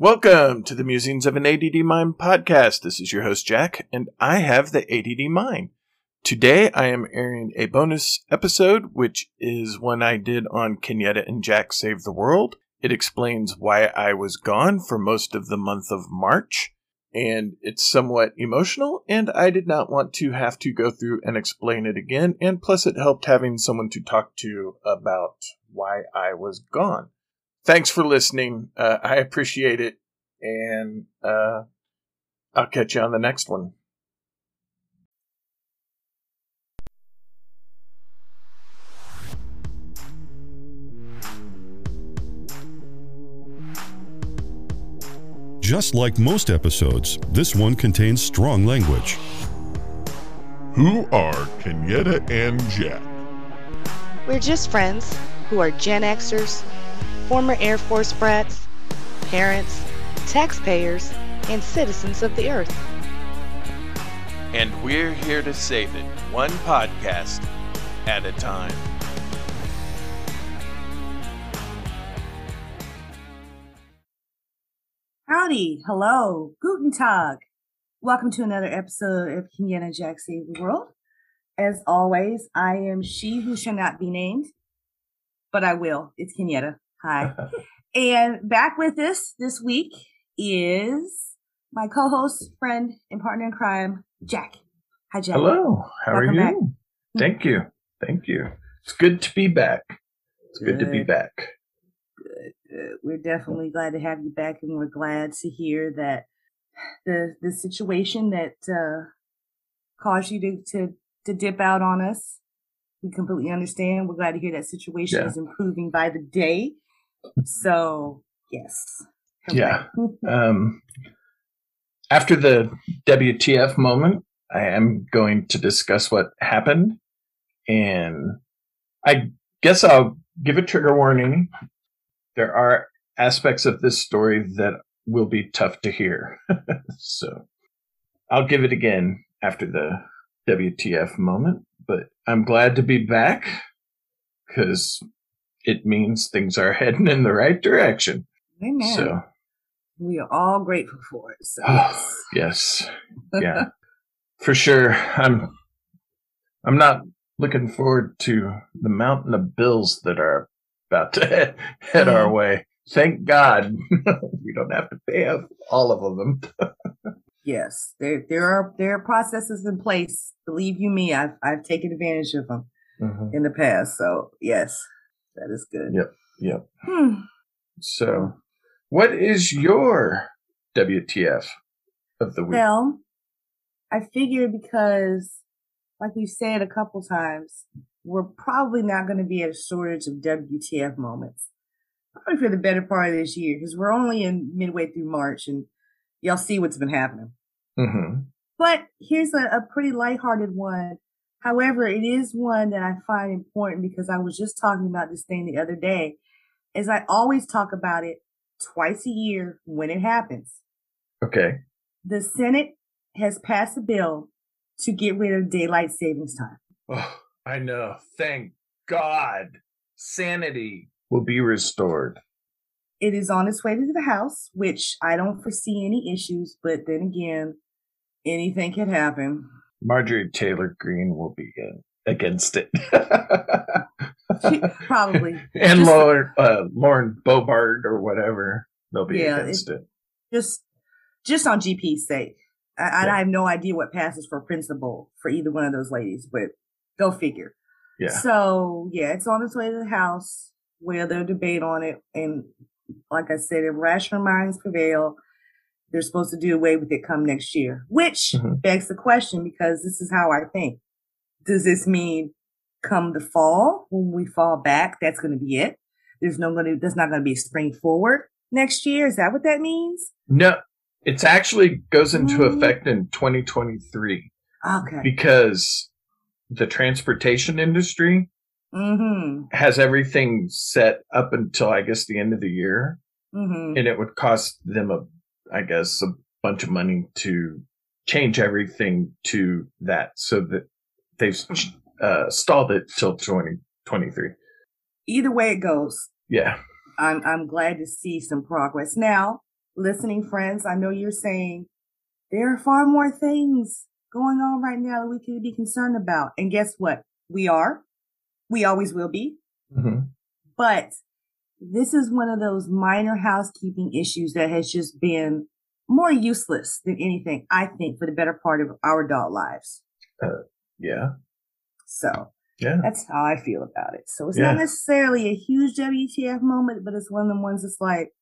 Welcome to the Musings of an ADD Mind podcast. This is your host, Jack, and I have the ADD Mind. Today I am airing a bonus episode, which is one I did on Kenyetta and Jack Save the World. It explains why I was gone for most of the month of March, and it's somewhat emotional, and I did not want to have to go through and explain it again, and plus it helped having someone to talk to about why I was gone thanks for listening. Uh, I appreciate it. And uh, I'll catch you on the next one. Just like most episodes, this one contains strong language. Who are Kenyetta and Jack? We're just friends who are Gen Xers former Air Force brats, parents, taxpayers, and citizens of the Earth. And we're here to save it, one podcast at a time. Howdy, hello, guten tag. Welcome to another episode of Kenyetta Jack Save the World. As always, I am she who shall not be named, but I will. It's Kenyetta. Hi. and back with us this week is my co-host, friend, and partner in crime, Jack. Hi, Jack. Hello. How Welcome are you? back. Thank you. Thank you. It's good to be back. It's good, to be Good. back. Uh, we're definitely glad to have you back, and we're glad to hear that the the situation that uh, caused you to, to to dip out on us. We completely understand. We're glad to hear that situation Yeah. is improving by the day. So yes, Yeah. Um, after the WTF moment, I am going to discuss what happened. And I guess I'll give a trigger warning. There are aspects of this story that will be tough to hear. so I'll give it again after the WTF moment. But I'm glad to be back because it means things are heading in the right direction. Amen. So. we are all grateful for it. So Oh, yes. Yeah. For sure. I'm I'm not looking forward to the mountain of bills that are about to head, head our Mm. way. Thank God we don't have to pay off all of them. yes, there there are there are processes in place. Believe you me, I've I've taken advantage of them Mhm. in the past. So yes, that is good. Yep. Yep. Hmm. So, what is your WTF of the week? Well, I figured because, like we've said a couple times, we're probably not going to be at a shortage of WTF moments. Probably for the better part of this year, because we're only in midway through March, and y'all see what's been happening. hmm But here's a, a pretty lighthearted one. However, it is one that I find important because I was just talking about this thing the other day. As I always talk about it twice a year when it happens. Okay. The Senate has passed a bill to get rid of daylight savings time. Oh, I know. Thank God. Sanity will be restored. It is on its way to the House, which I don't foresee any issues, but then again, anything can happen. Marjorie Taylor Greene will be in, against it. She- probably. and Just- Lauren, uh, Lauren Boebert or whatever, they'll be Yeah, against it. just just on GP's sake. I, Yeah. I have no idea what passes for principal for either one of those ladies, but go figure. Yeah. So yeah, it's on its way to the House where they'll debate on it. And like I said, if rational minds prevail, they're supposed to do away with it come next year. Which Mhm. begs the question because this is how I think. Does this mean come the fall when we fall back, that's going to be it? There's no going to. There's not going to be a spring forward next year. Is that what that means? No, It's actually goes into effect in 2023 Okay. because the transportation industry Mm-hmm. has everything set up until I guess the end of the year, Mm-hmm. and it would cost them a, I guess, a bunch of money to change everything to that, so that they've uh, stalled it till 2023. Either way it goes, Yeah. I'm I'm glad to see some progress. Now, listening friends, I know you're saying there are far more things going on right now that we could be concerned about. And guess what? We are. We always will be. hmm But this is one of those minor housekeeping issues that has just been more useless than anything, I think, for the better part of our adult lives. Uh, yeah. So Yeah. that's how I feel about it. So it's Yeah. not necessarily a huge WTF moment, but it's one of the ones that's like,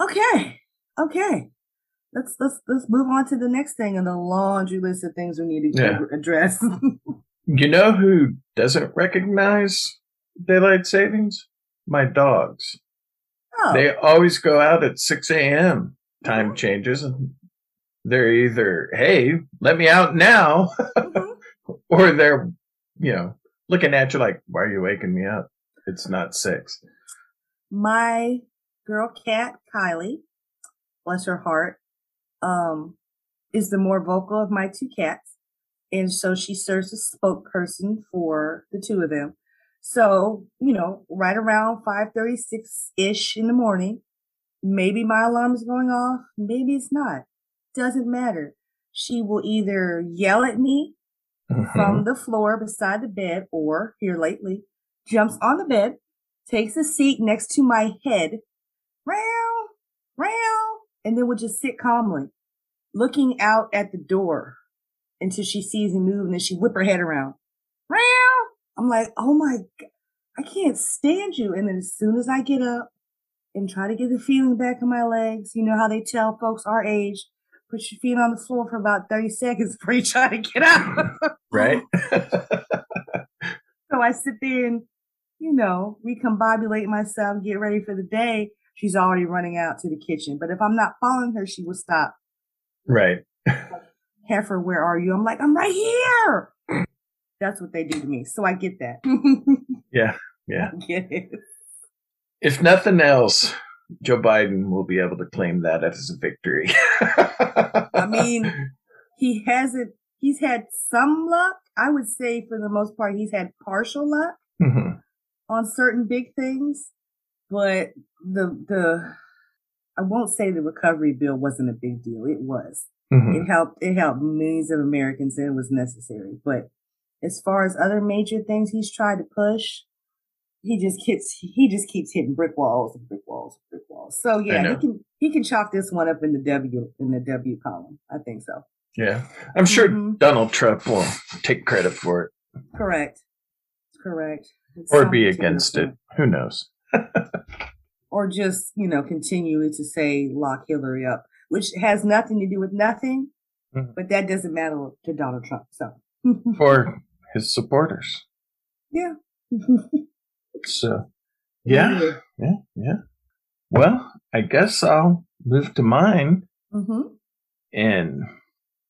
okay, okay, let's let's let's move on to the next thing on the laundry list of things we need to Yeah. address. You know who doesn't recognize daylight savings? My dogs. oh, They always go out at 6 a.m. Time changes, and they're either, hey, let me out now, mhm. or they're, you know, looking at you like, why are you waking me up? It's not six. my girl cat Kylie, bless her heart, um, is the more vocal of my two cats, and so she serves as spokesperson for the two of them. So you know, right around five thirty six ish in the morning, maybe my alarm is going off, maybe it's not. Doesn't matter. She will either yell at me from mm-hmm. the floor beside the bed or here lately jumps on the bed takes a seat next to my head round round and then would just sit calmly looking out at the door until she sees me move and then she whip her head around round i'm like oh my god i can't stand you and then as soon as i get up and try to get the feeling back in my legs you know how they tell folks our age put your feet on the floor for about 30 seconds before you try to get up right? So I sit there and, you know, recombobulate myself, get ready for the day. She's already running out to the kitchen. But if I'm not following her, she will stop. right. Heifer, where are you? I'm like, I'm right here. That's what they do to me. So I get that. Yeah. Yeah. Get it. If nothing else, Joe Biden will be able to claim that as a victory. I mean, he hasn't, he's had some luck. I would say for the most part, he's had partial luck. Mhm. on certain big things, but the the I won't say the recovery bill wasn't a big deal. It was. Mhm. It helped it helped millions of Americans and it was necessary. But as far as other major things he's tried to push, he just keeps he just keeps hitting brick walls and brick walls and brick walls. So yeah, he can he can chalk this one up in the W in the W column. I think so. Yeah. I'm sure Mhm. Donald Trump will take credit for it Correct. Correct. It's or be against it. Who knows? or just you know continue to say lock Hillary up, which has nothing to do with nothing, Mhm. but that doesn't matter to Donald Trump. So Or his supporters. yeah, So, yeah. Yeah. Yeah. Well, I guess I'll move to mine. hmm And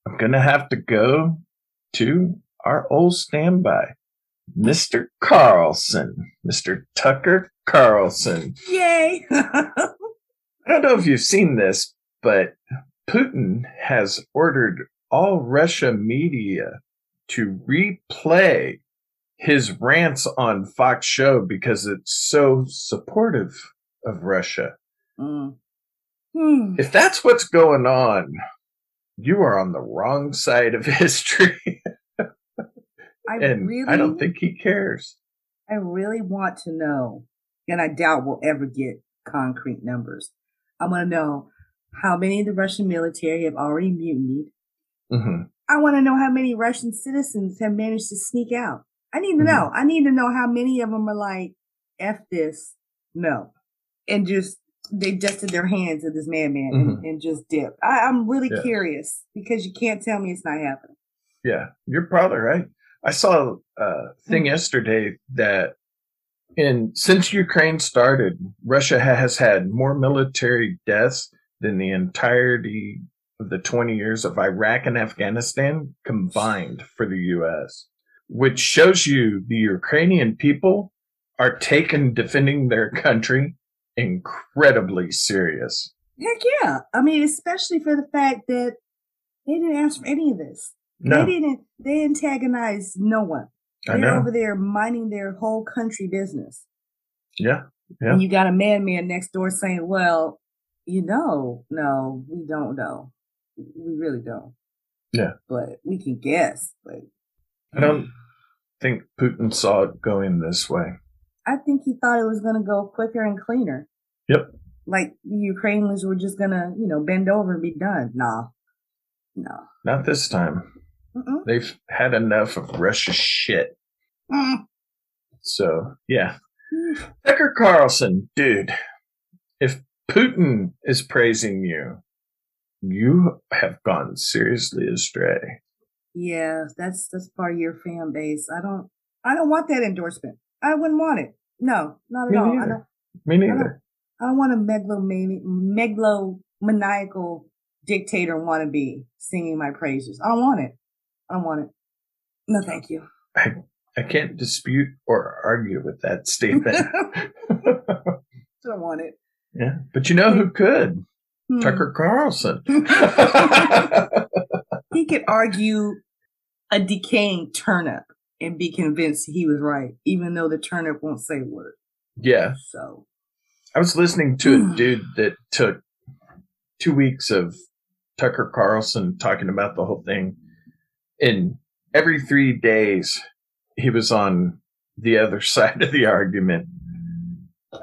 I'm going to have to go to our old standby, Mr. Carlson, Mr. Tucker Carlson. Yay! I don't know if you've seen this, but Putin has ordered all Russia media to replay his rants on Fox Show because it's so supportive of Russia. Mm. Hmm. If that's what's going on, you are on the wrong side of history. I and really, I don't think he cares. I really want to know, and I doubt we'll ever get concrete numbers. I want to know how many of the Russian military have already mutinied. Hmm I want to know how many Russian citizens have managed to sneak out. I need to Mhm. know. I need to know how many of them are like, F this, no. And just, they dusted their hands at this madman and, and just dipped. I, I'm really Yeah. curious because you can't tell me it's not happening. Yeah, you're probably right. I saw a thing yesterday that in since Ukraine started, Russia has had more military deaths than the entirety the 20 years of Iraq and Afghanistan combined for the U.S., which shows you the Ukrainian people are taking defending their country incredibly serious. Heck yeah. I mean, especially for the fact that they didn't ask for any of this. No, They didn't they antagonized no one. I They're know. over there minding their whole country business. Yeah, Yeah. And you got a madman next door saying, Well, you know, no, we don't know. We really don't. Yeah. But we can guess. But I don't think Putin saw it going this way. I think he thought it was gonna go quicker and cleaner. Yep. Like the Ukrainians were just gonna, you know, bend over and be done. Nah. No. Not this time. Mm-mm. They've had enough of Russia's shit. Mm. So, yeah. Tucker Carlson, dude, if Putin is praising you, you have gone seriously astray. Yeah, that's that's part of your fan base. I don't I don't want that endorsement. I wouldn't want it. No, not at Me all. I neither. don't Me neither. I don't want a megalomani- megalomaniacal dictator wannabe singing my praises. I don't want it. I don't want it. No, thank you. I, I can't dispute or argue with that statement. don't want it. yeah. But you know who could? Hmm. Tucker Carlson. he could argue a decaying turnip and be convinced he was right, even though the turnip won't say a word. yeah. So, I was listening to a dude that took two weeks of Tucker Carlson talking about the whole thing. And every three days, he was on the other side of the argument.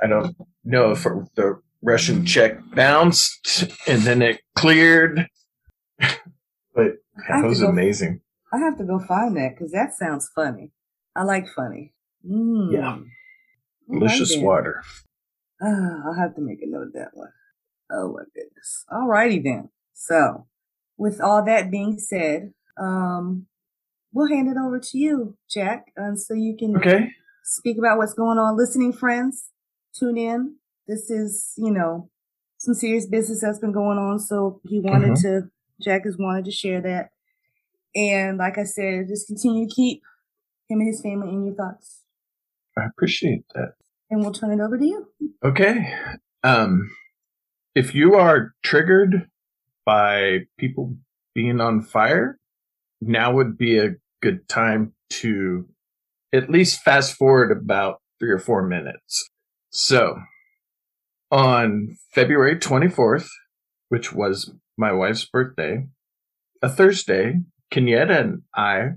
I don't know if the Russian check bounced and then it cleared. but that was go- amazing. I have to go find that because that sounds funny. I like funny. Mm. Yeah. Delicious then. water. Ah, I'll have to make a note of that one. Oh my goodness. All righty then. So, with all that being said, um, we'll hand it over to you, Jack, and so you can Okay. speak about what's going on. Listening friends, tune in. This is, you know, some serious business that's been going on. So he wanted Mhm. to, Jack has wanted to share that. And like I said, just continue to keep him and his family in your thoughts. I appreciate that. And we'll turn it over to you. Okay. Um, if you are triggered by people being on fire, now would be a good time to at least fast forward about three or four minutes. So, on February 24th, which was my wife's birthday, a Thursday, Kenyetta and I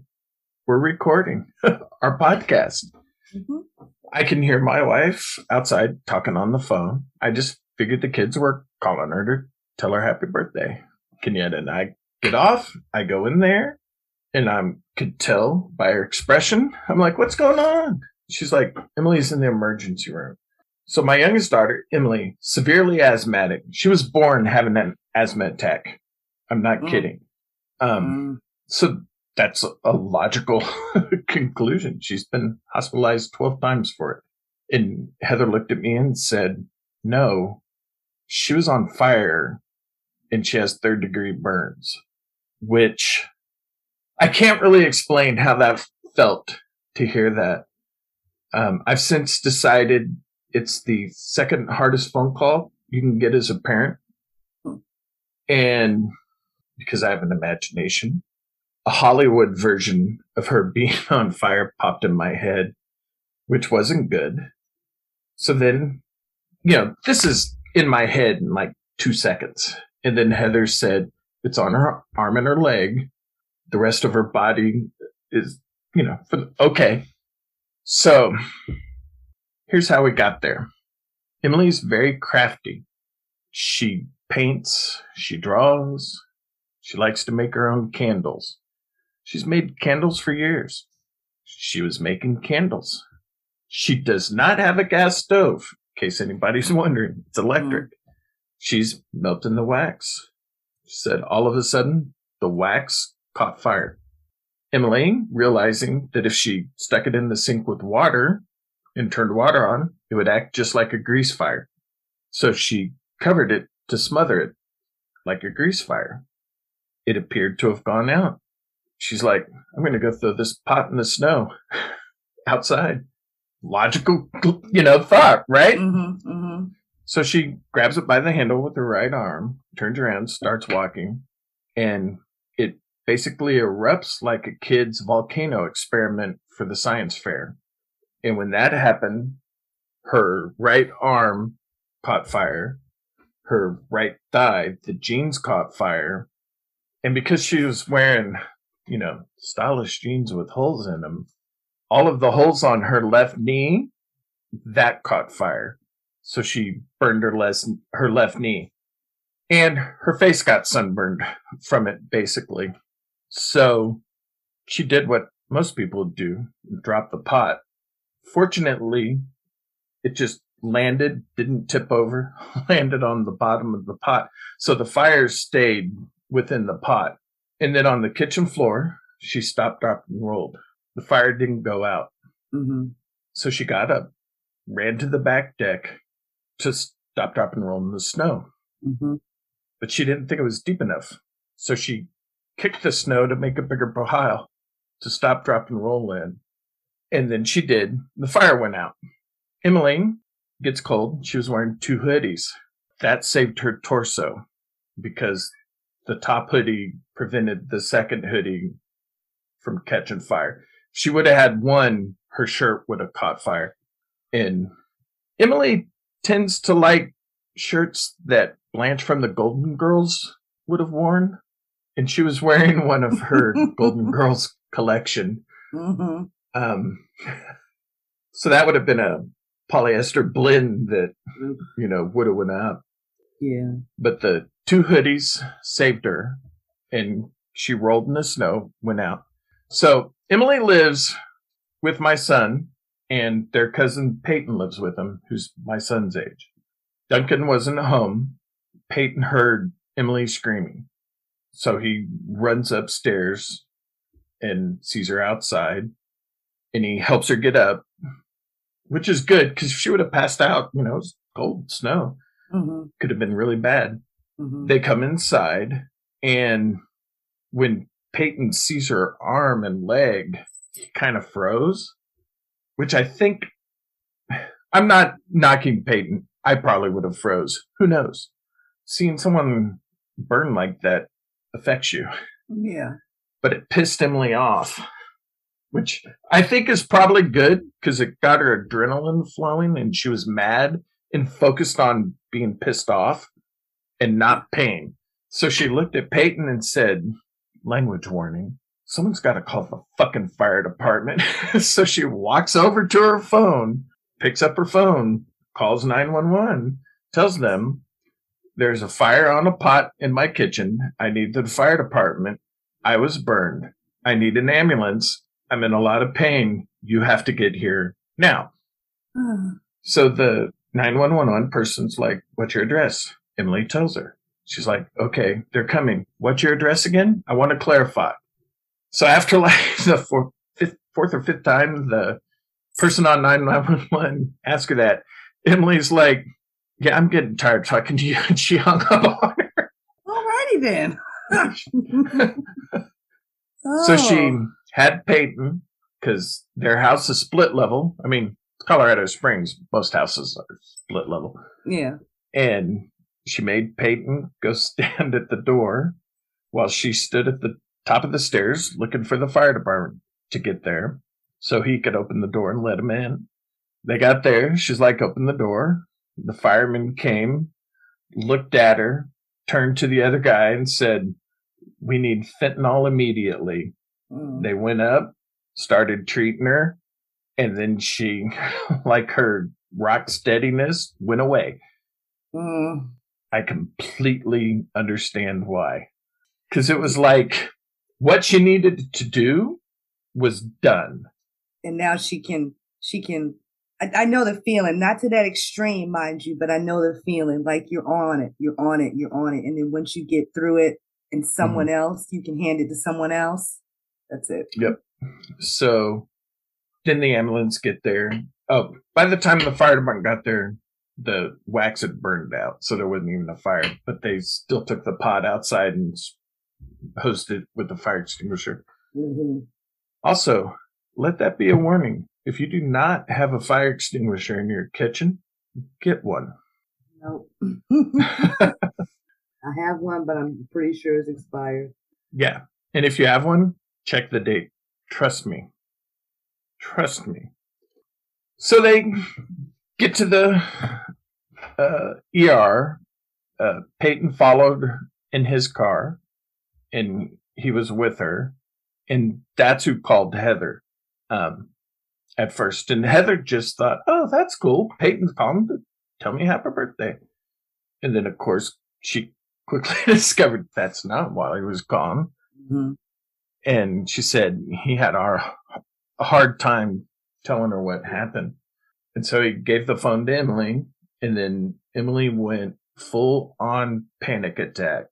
were recording our podcast. Mhm. I can hear my wife outside talking on the phone. I just figured the kids were calling her to tell her happy birthday. Kenyetta and I get off. I go in there and I could tell by her expression. I'm like, what's going on? She's like, Emily's in the emergency room. So my youngest daughter, Emily, severely asthmatic. She was born having an asthma attack. I'm not Mm. kidding. Um, Mm. so that's a, logical conclusion. She's been hospitalized 12 times for it. And Heather looked at me and said, No, she was on fire and she has third degree burns, which I can't really explain how that felt to hear that. Um, I've since decided it's the second hardest phone call you can get as a parent. Hmm. And because I have an imagination, a Hollywood version of her being on fire popped in my head, which wasn't good. So then, you know, this is in my head in like two seconds. And then Heather said, it's on her arm and her leg. The rest of her body is, you know, the, okay. So here's how we got there. Emily's very crafty. She paints, she draws, she likes to make her own candles. She's made candles for years. She was making candles. She does not have a gas stove, in case anybody's wondering. It's electric. Mm. She's melting the wax. She said all of a sudden, the wax caught fire. Emily, realizing that if she stuck it in the sink with water and turned water on, it would act just like a grease fire. So she covered it to smother it like a grease fire. it appeared to have gone out. She's like, I'm going to go throw this pot in the snow outside. Logical, you know, thought, right? Mm-hmm, mm-hmm. So she grabs it by the handle with her right arm, turns around, starts walking, and it basically erupts like a kid's volcano experiment for the science fair. And when that happened, her right arm caught fire, her right thigh, the jeans caught fire. And because she was wearing, you know, stylish jeans with holes in them, all of the holes on her left knee, that caught fire. So she burned her, les- her left knee. And her face got sunburned from it, basically. So she did what most people do drop the pot. Fortunately, it just landed, didn't tip over, landed on the bottom of the pot. So the fire stayed within the pot. And then on the kitchen floor, she stopped, dropped, and rolled. The fire didn't go out. Mm-hmm. So she got up, ran to the back deck to stop, drop, and roll in the snow. Mm-hmm. But she didn't think it was deep enough. So she kicked the snow to make a bigger pile to stop, drop, and roll in. And then she did. The fire went out. Emmeline gets cold. She was wearing two hoodies. That saved her torso because the top hoodie prevented the second hoodie from catching fire. She would have had one, her shirt would have caught fire. And Emily tends to like shirts that Blanche from the Golden Girls would have worn. And she was wearing one of her Golden Girls collection. Mm-hmm. Um, so that would have been a polyester blend that, you know, would have went up. Yeah. But the two hoodies saved her and she rolled in the snow, went out. So Emily lives with my son and their cousin Peyton lives with him, who's my son's age. Duncan wasn't home. Peyton heard Emily screaming. So he runs upstairs and sees her outside and he helps her get up, which is good because she would have passed out. You know, cold snow. Mm-hmm. Could have been really bad. Mm-hmm. They come inside, and when Peyton sees her arm and leg, he kind of froze, which I think I'm not knocking Peyton. I probably would have froze. Who knows? Seeing someone burn like that affects you yeah. but it pissed Emily off, which I think is probably good because it got her adrenaline flowing and she was mad and focused on being pissed off and not pain. So she looked at Peyton and said, language warning. Someone's got to call the fucking fire department. so she walks over to her phone, picks up her phone, calls 911, tells them there's a fire on a pot in my kitchen. I need the fire department. I was burned. I need an ambulance. I'm in a lot of pain. You have to get here now. Hmm. So the 911 person's like, What's your address? Emily tells her. She's like, Okay, they're coming. What's your address again? I want to clarify. So after like the fourth, fifth, fourth or fifth time, the person on 911 asks her that, Emily's like, Yeah, I'm getting tired talking to you. And she hung up on her. Alrighty then. So she Oh. Had Peyton because their house is split level. I mean, Colorado Springs, most houses are split level. Yeah. And she made Peyton go stand at the door while she stood at the top of the stairs looking for the fire department to get there so he could open the door and let him in. They got there. She's like, open the door. The fireman came, looked at her, turned to the other guy and said, we need fentanyl immediately. Mm. They went up, started treating her, and then she, like her rock steadiness, went away. Mm. I completely understand why. Because it was like what she needed to do was done. And now she can, she can, I, I know the feeling, not to that extreme, mind you, but I know the feeling like you're on it, you're on it, you're on it. And then once you get through it and someone else, you can hand it to someone else. That's it. Yep. So then the ambulance get there. Oh, by the time the fire department got there, the wax had burned out, so there wasn't even a fire. But they still took the pot outside and hosed it with the fire extinguisher. hmm Also, let that be a warning. If you do not have a fire extinguisher in your kitchen, get one. Nope. I have one, but I'm pretty sure it's expired. Yeah. And if you have one, check the date. Trust me. Trust me. So they get to the uh, ER. Uh, Peyton followed in his car and he was with her. And that's who called Heather um, at first. And Heather just thought, oh, that's cool. Peyton's calling to tell me happy birthday. And then, of course, she quickly discovered that's not why he was gone hmm and she said he had our, a hard time telling her what happened. And so he gave the phone to Emily, and then Emily went full on panic attack.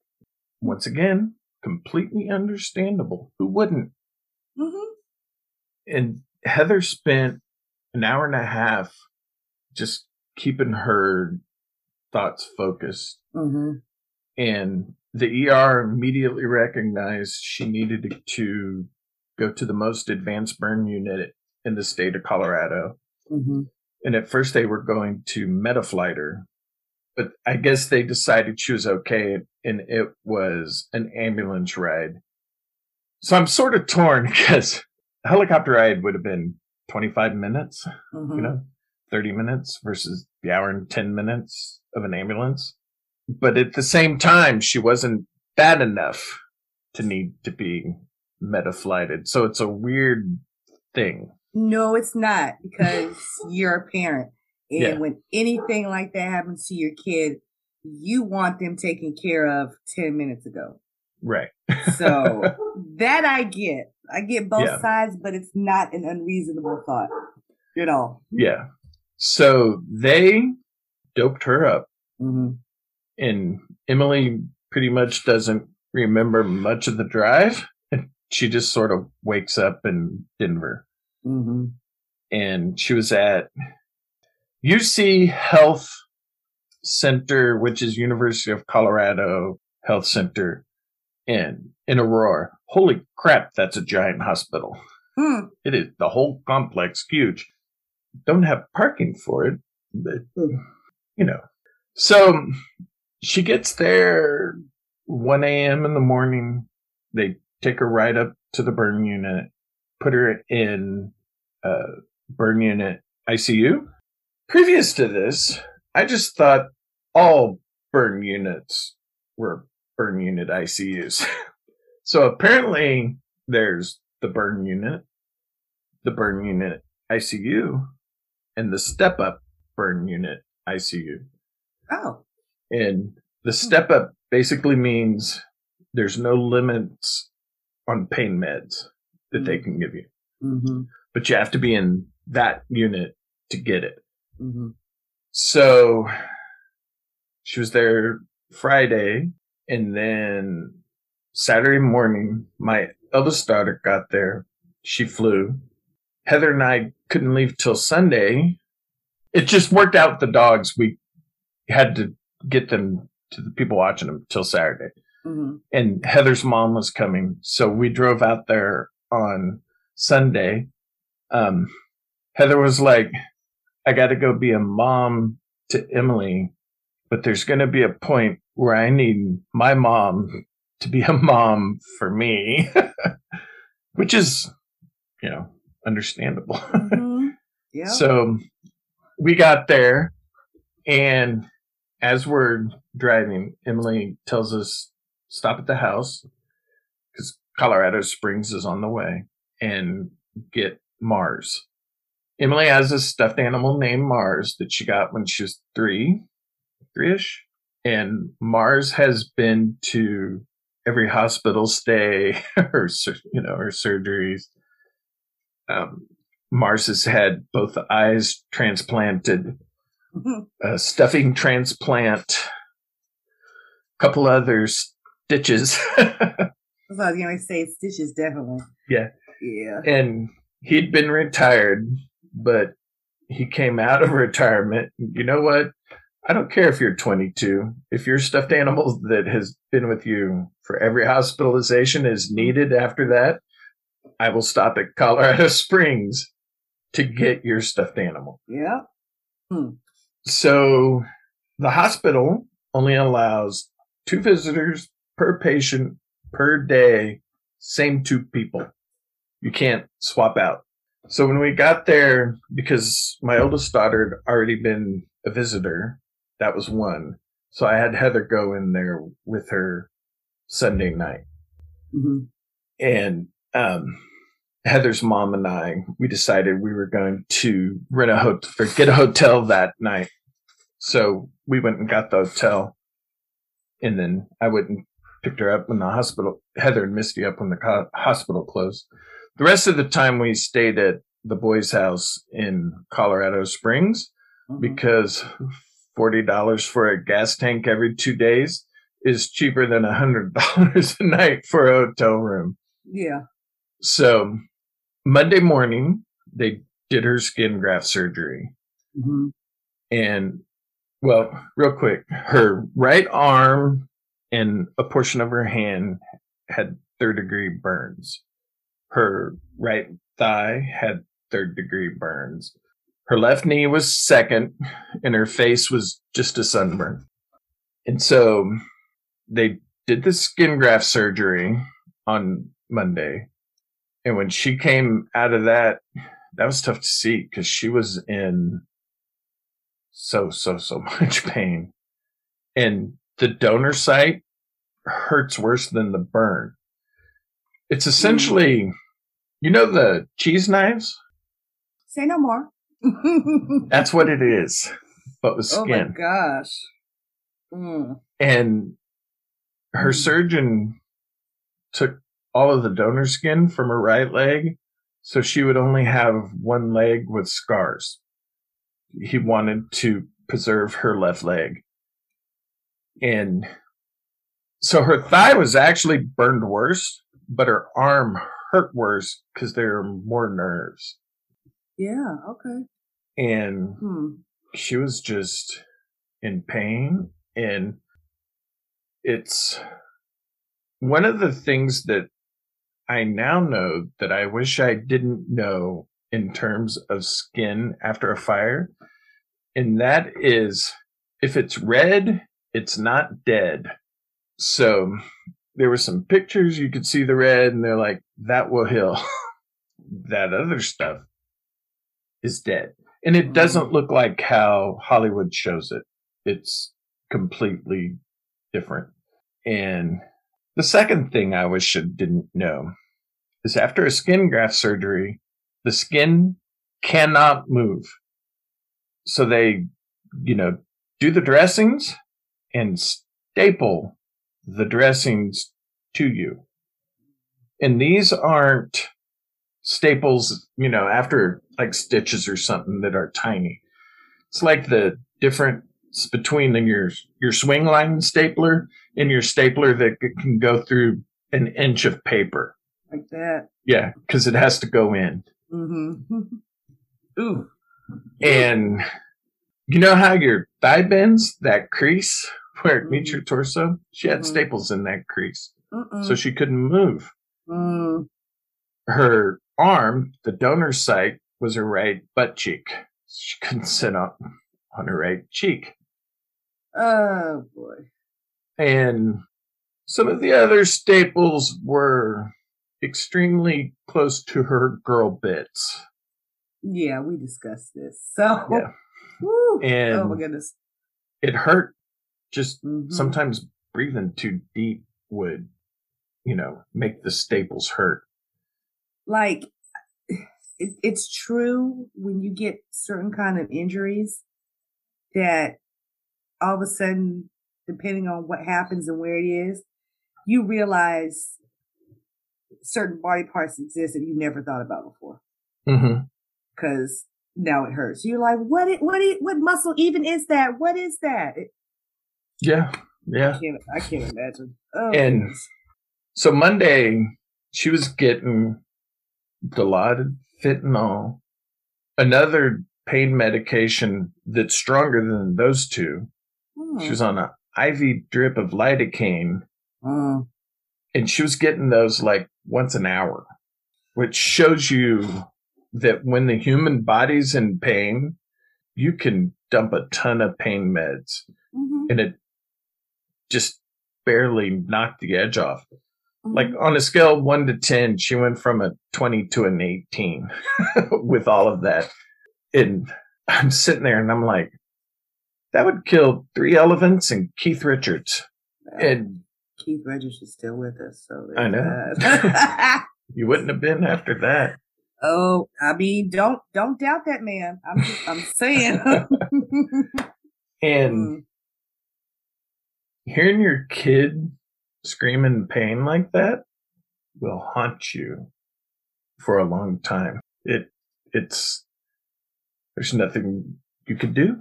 Once again, completely understandable. Who wouldn't? hmm And Heather spent an hour and a half just keeping her thoughts focused. hmm and the ER immediately recognized she needed to go to the most advanced burn unit in the state of Colorado. hmm And at first they were going to Metaflight her, but I guess they decided she was okay and it was an ambulance ride. So I'm sort of torn because a helicopter ride would have been 25 minutes, hmm you know, 30 minutes versus the hour and 10 minutes of an ambulance. But at the same time, she wasn't bad enough to need to be metaflighted. So it's a weird thing. No, it's not because you're a parent. And Yeah. when anything like that happens to your kid, you want them taken care of 10 minutes ago. Right. So that I get. I get both Yeah. sides, but it's not an unreasonable thought at all. Yeah. So they doped her up, hmm and Emily pretty much doesn't remember much of the drive. She just sort of wakes up in Denver. hmm and she was at UC Health Center, which is University of Colorado Health Center in in Aurora. Holy crap, that's a giant hospital. Hmm. It is the whole complex huge. Don't have parking for it, but you know. So she gets there 1 a.m. in the morning. They take her right up to the burn unit, put her in uh, burn unit ICU. Previous to this, I just thought all burn units were burn unit ICUs. so apparently there's the burn unit, the burn unit ICU, and the step up burn unit ICU. Oh. And the step up basically means there's no limits on pain meds that they can give you, hmm but you have to be in that unit to get it. hmm So she was there Friday and then Saturday morning, my eldest daughter got there. She flew. Heather and I couldn't leave till Sunday. It just worked out the dogs. We had to get them to the people watching them till Saturday. hmm And Heather's mom was coming. So we drove out there on Sunday. Um, Heather was like, I got to go be a mom to Emily, but there's going to be a point where I need my mom to be a mom for me, which is, you know, understandable. hmm Yeah. So we got there, and as we're driving, Emily tells us stop at the house because Colorado Springs is on the way and get Mars. Emily has a stuffed animal named Mars that she got when she was three, three ish. And Mars has been to every hospital stay or, you know, or surgeries. Um, Mars has had both eyes transplanted. A stuffing transplant, a couple other stitches. That's what I was going to say. Stitches, definitely. Yeah. Yeah. and he'd been retired, but he came out of retirement. You know what? I don't care if you're 22. If your stuffed animal that has been with you for every hospitalization is needed after that, I will stop at Colorado Springs to get your stuffed animal. Yeah. Hmm. So the hospital only allows two visitors per patient per day, same two people. You can't swap out. So when we got there, because my oldest daughter had already been a visitor, that was one. So I had Heather go in there with her Sunday night. hmm And um, Heather's mom and I, we decided we were going to rent a hotel or get a hotel that night. So we went and got the hotel. And then I went and picked her up when the hospital, Heather and Misty up when the co- hospital closed. The rest of the time we stayed at the boys' house in Colorado Springs mm-hmm. because $40 for a gas tank every two days is cheaper than $100 a night for a hotel room. Yeah. So Monday morning, they did her skin graft surgery. hmm And, well, real quick, her right arm and a portion of her hand had third degree burns. Her right thigh had third degree burns. Her left knee was second, and her face was just a sunburn. And so they did the skin graft surgery on Monday. And when she came out of that, that was tough to see because she was in so, so, so much pain. And the donor site hurts worse than the burn. It's essentially, you know, the cheese knives? Say no more. That's what it is, but with skin. Oh my gosh. Mm. and her Mm. surgeon took all of the donor skin from her right leg so she would only have one leg with scars he wanted to preserve her left leg and so her thigh was actually burned worse but her arm hurt worse because there are more nerves Yeah. Okay. and Hmm. she was just in pain and it's one of the things that I now know that I wish I didn't know in terms of skin after a fire and that is if it's red it's not dead so there were some pictures you could see the red and they're like that will heal that other stuff is dead and it doesn't mm. look like how Hollywood shows it. It's completely different. And the second thing I wish I didn't know is after a skin graft surgery, the skin cannot move. So they, you know, do the dressings and staple the dressings to you. And these aren't staples, you know, after like stitches or something that are tiny. It's like the difference between your your Swingline stapler and your stapler that can go through an inch of paper. Like that. Yeah, because it has to go in. Mm-hmm. Ooh. And you know how your thigh bends, that crease where it meets your torso? She had Mhm. staples in that crease, Mm-mm. so she couldn't move. Mm. Her arm, the donor site, was her right butt cheek. She couldn't sit up on her right cheek. Oh boy. And some of the other staples were extremely close to her girl bits. Yeah, we discussed this. So. Yeah. Woo. And oh my goodness. it hurt just Mhm. sometimes breathing too deep would, you know, make the staples hurt. like it, it's true when you get certain kind of injuries that all of a sudden depending on what happens and where it is you realize certain body parts exist that you never thought about before Mm-hmm. because now it hurts you're like what it, what it, what muscle even is that what is that it, Yeah. Yeah. I can't I can't imagine oh, And- goodness. So Monday, she was getting Dilaudid, fentanyl. Another pain medication that's stronger than those two. Hmm. She was on an IV drip of lidocaine, Mm. And she was getting those like once an hour, which shows you that when the human body's in pain, you can dump a ton of pain meds, Mhm. and it just barely knocked the edge off. Mhm. Like on a scale of one to 10, she went from a 20 to an 18 with all of that. And I'm sitting there and I'm like, that would kill three elephants and Keith Richards. And Keith Richards is still with us, so I know. you wouldn't have been after that. oh, I mean, don't don't doubt that man. I'm just, I'm saying. And Mm. hearing your kid scream in pain like that will haunt you for a long time. It, it's, there's nothing you could do.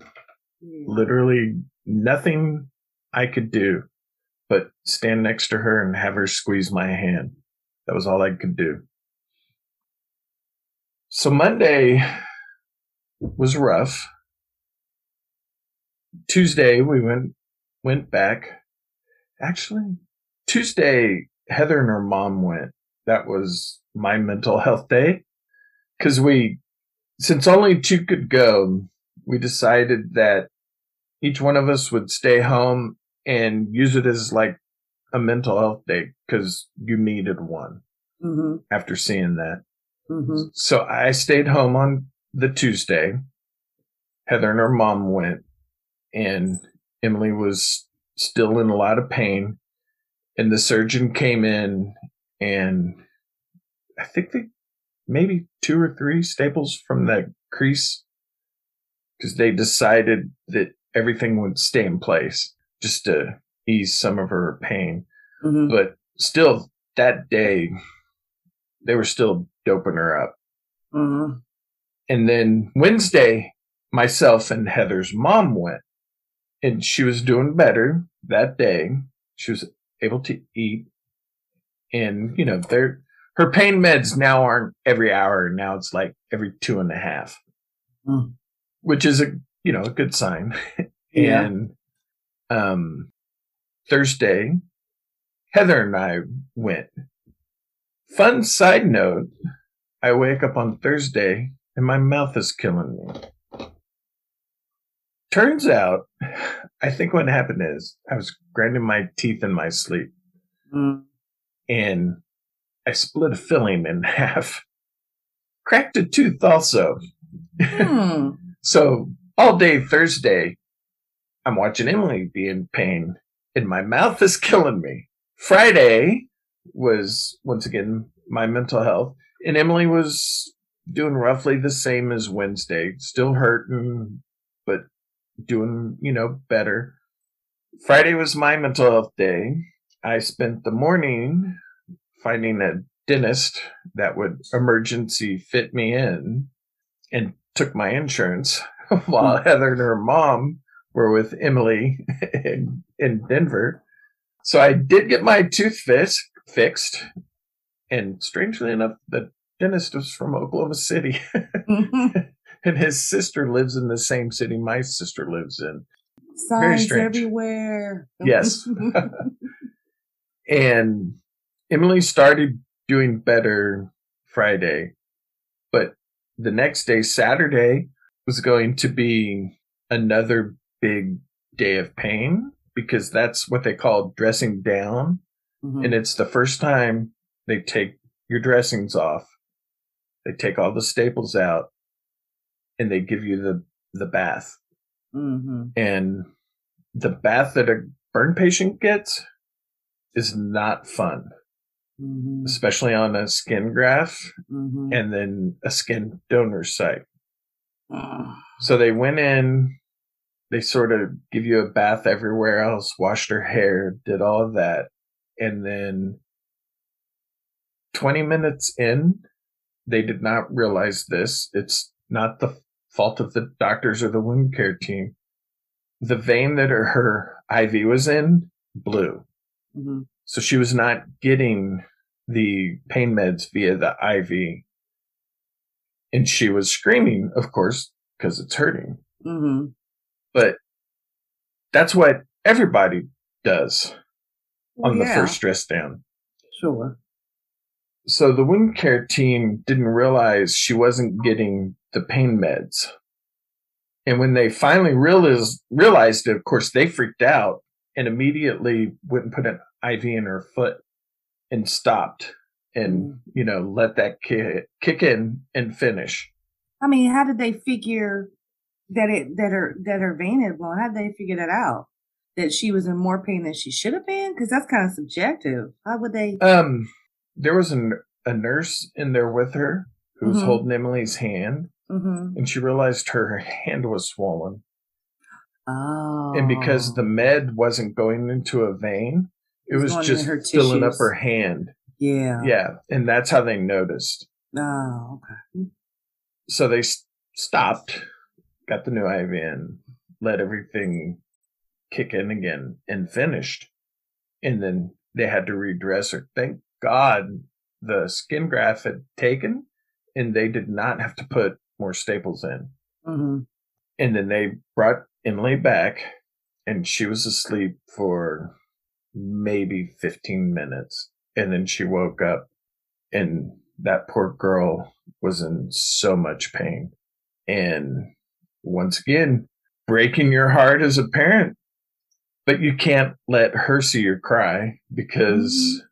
Yeah. literally nothing I could do but stand next to her and have her squeeze my hand. That was all I could do. So Monday was rough. Tuesday we went went back. Actually, Tuesday Heather and her mom went. That was my mental health day cuz we since only two could go, we decided that each one of us would stay home and use it as like a mental health day because you needed one Mhm. after seeing that. Mhm. So I stayed home on the Tuesday. Heather and her mom went, and Emily was still in a lot of pain. And the surgeon came in, and I think they maybe two or three staples from the crease because they decided that everything would stay in place just to ease some of her pain. Mhm. But still, that day, they were still doping her up. Mhm. And then Wednesday, myself and Heather's mom went, and she was doing better that day. She was able to eat, and you know, they're, her pain meds now aren't every hour. Now it's like every two and a half, Mm. which is a you know a good sign. Yeah. And um, Thursday, Heather and I went. Fun side note: I wake up on Thursday and my mouth is killing me. Turns out, I think what happened is I was grinding my teeth in my sleep Mm. and I split a filling in half. Cracked a tooth also. Hmm. So all day Thursday, I'm watching Emily be in pain and my mouth is killing me. Friday was once again my mental health and Emily was doing roughly the same as Wednesday, still hurting, but doing, you know, better. Friday was my mental health day. I spent the morning finding a dentist that would emergency fit me in and took my insurance while hmm. Heather and her mom were with Emily in, in Denver. So I did get my tooth fix, fixed. And strangely enough, the dentist was from Oklahoma City. Mm-hmm. and his sister lives in the same city my sister lives in. Signs strange. everywhere. Yes. and Emily started doing better Friday, but the next day, Saturday, was going to be another big day of pain because that's what they call dressing down. Mhm. And it's the first time they take your dressings off, they take all the staples out, and they give you the, the bath. Mhm. And the bath that a burn patient gets is not fun, Mhm. especially on a skin graft Mhm. and then a skin donor site. Ah. So they went in, they sort of give you a bath everywhere else, washed her hair, did all of that. And then 20 minutes in, they did not realize this. It's not the fault of the doctors or the wound care team. The vein that her, her IV was in blew. Mhm. So she was not getting the pain meds via the IV. And she was screaming, of course, because it's hurting. Mm-hmm. But that's what everybody does on the first dress down. Sure. So the wound care team didn't realize she wasn't getting the pain meds. And when they finally realized, realized it, of course, they freaked out and immediately went and put an IV in her foot and stopped and, mm. you know, let that kick, kick in and finish. I mean, how did they figure that it that her that her vein had blown? How did they figure that out? That she was in more pain than she should have been? Because that's kind of subjective. How would they? Um, there was a, a nurse in there with her who was Mhm. holding Emily's hand Mm-hmm. and she realized her hand was swollen. Oh. And because the med wasn't going into a vein, it was was just filling up her hand. yeah. Yeah. And that's how they noticed. Oh, okay. So they s- stopped, got the new IV in, let everything kick in again, and finished. And then they had to redress her. Thank God the skin graft had taken and they did not have to put more staples in. Mm-hmm. And then they brought Emily back, and she was asleep for maybe 15 minutes. And then she woke up, and that poor girl was in so much pain. And once again, breaking your heart as a parent, but you can't let her see you cry because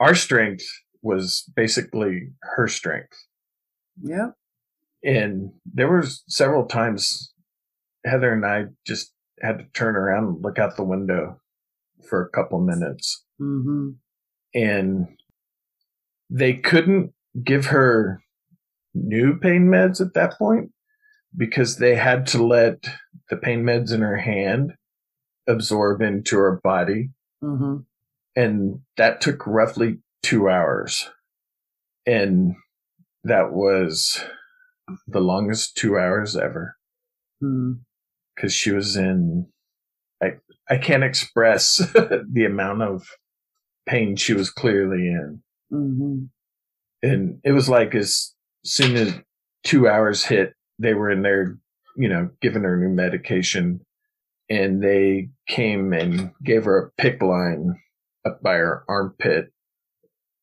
our strength was basically her strength Yep. and there were several times Heather and I just had to turn around and look out the window for a couple minutes. Mm-hmm. And they couldn't give her new pain meds at that point because they had to let the pain meds in her hand absorb into her body. Mm-hmm. And that took roughly two hours. And that was the longest two hours ever. Because she was in I I can't express the amount of pain she was clearly in. Mm-hmm. And it was like as soon as two hours hit, they were in there, you know, giving her new medication. And they came and gave her a PICC line up by her armpit.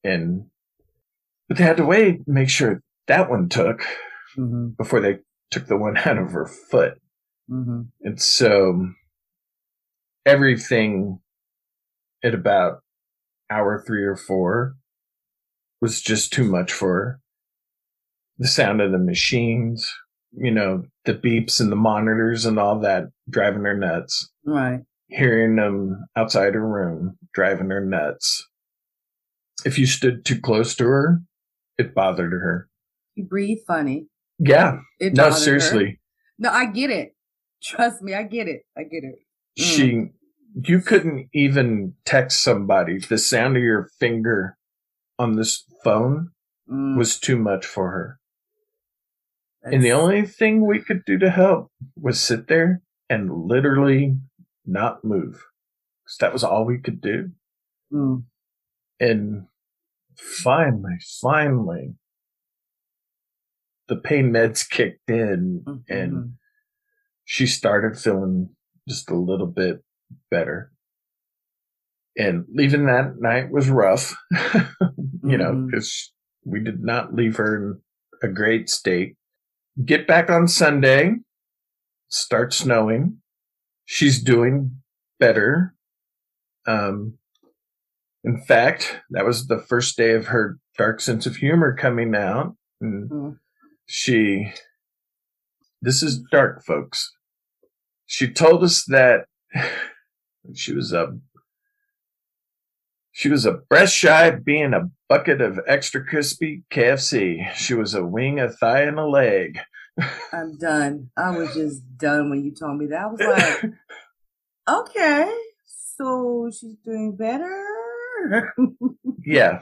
And but they had to wait, and make sure that one took Mm-hmm. before they took the one out of her foot. Mm-hmm. And so everything at about hour three or four was just too much for her. The sound of the machines, you know, the beeps and the monitors and all that driving her nuts. Right. Hearing them outside her room driving her nuts. If you stood too close to her, it bothered her. You breathe funny. Yeah. It No, bothered her. seriously. No, I get it. Trust me, I get it. I get it. Mm. she you couldn't even text somebody the sound of your finger on this phone Mm, was too much for her and the only thing we could do to help was sit there and literally not move. Because that was all we could do Mm, and finally finally the pain meds kicked in mhm, and she started feeling just a little bit better. And leaving that night was rough, you know, Mhm. because we did not leave her in a great state. Get back on Sunday, start snowing. She's doing better. Um, in fact, that was the first day of her dark sense of humor coming out. And Mm. she, this is dark, folks. She told us that she was a, she was a breast shy being a bucket of extra crispy KFC. She was a wing, a thigh, and a leg. I'm done. I was just done when you told me that. I was like, okay, so she's doing better yeah,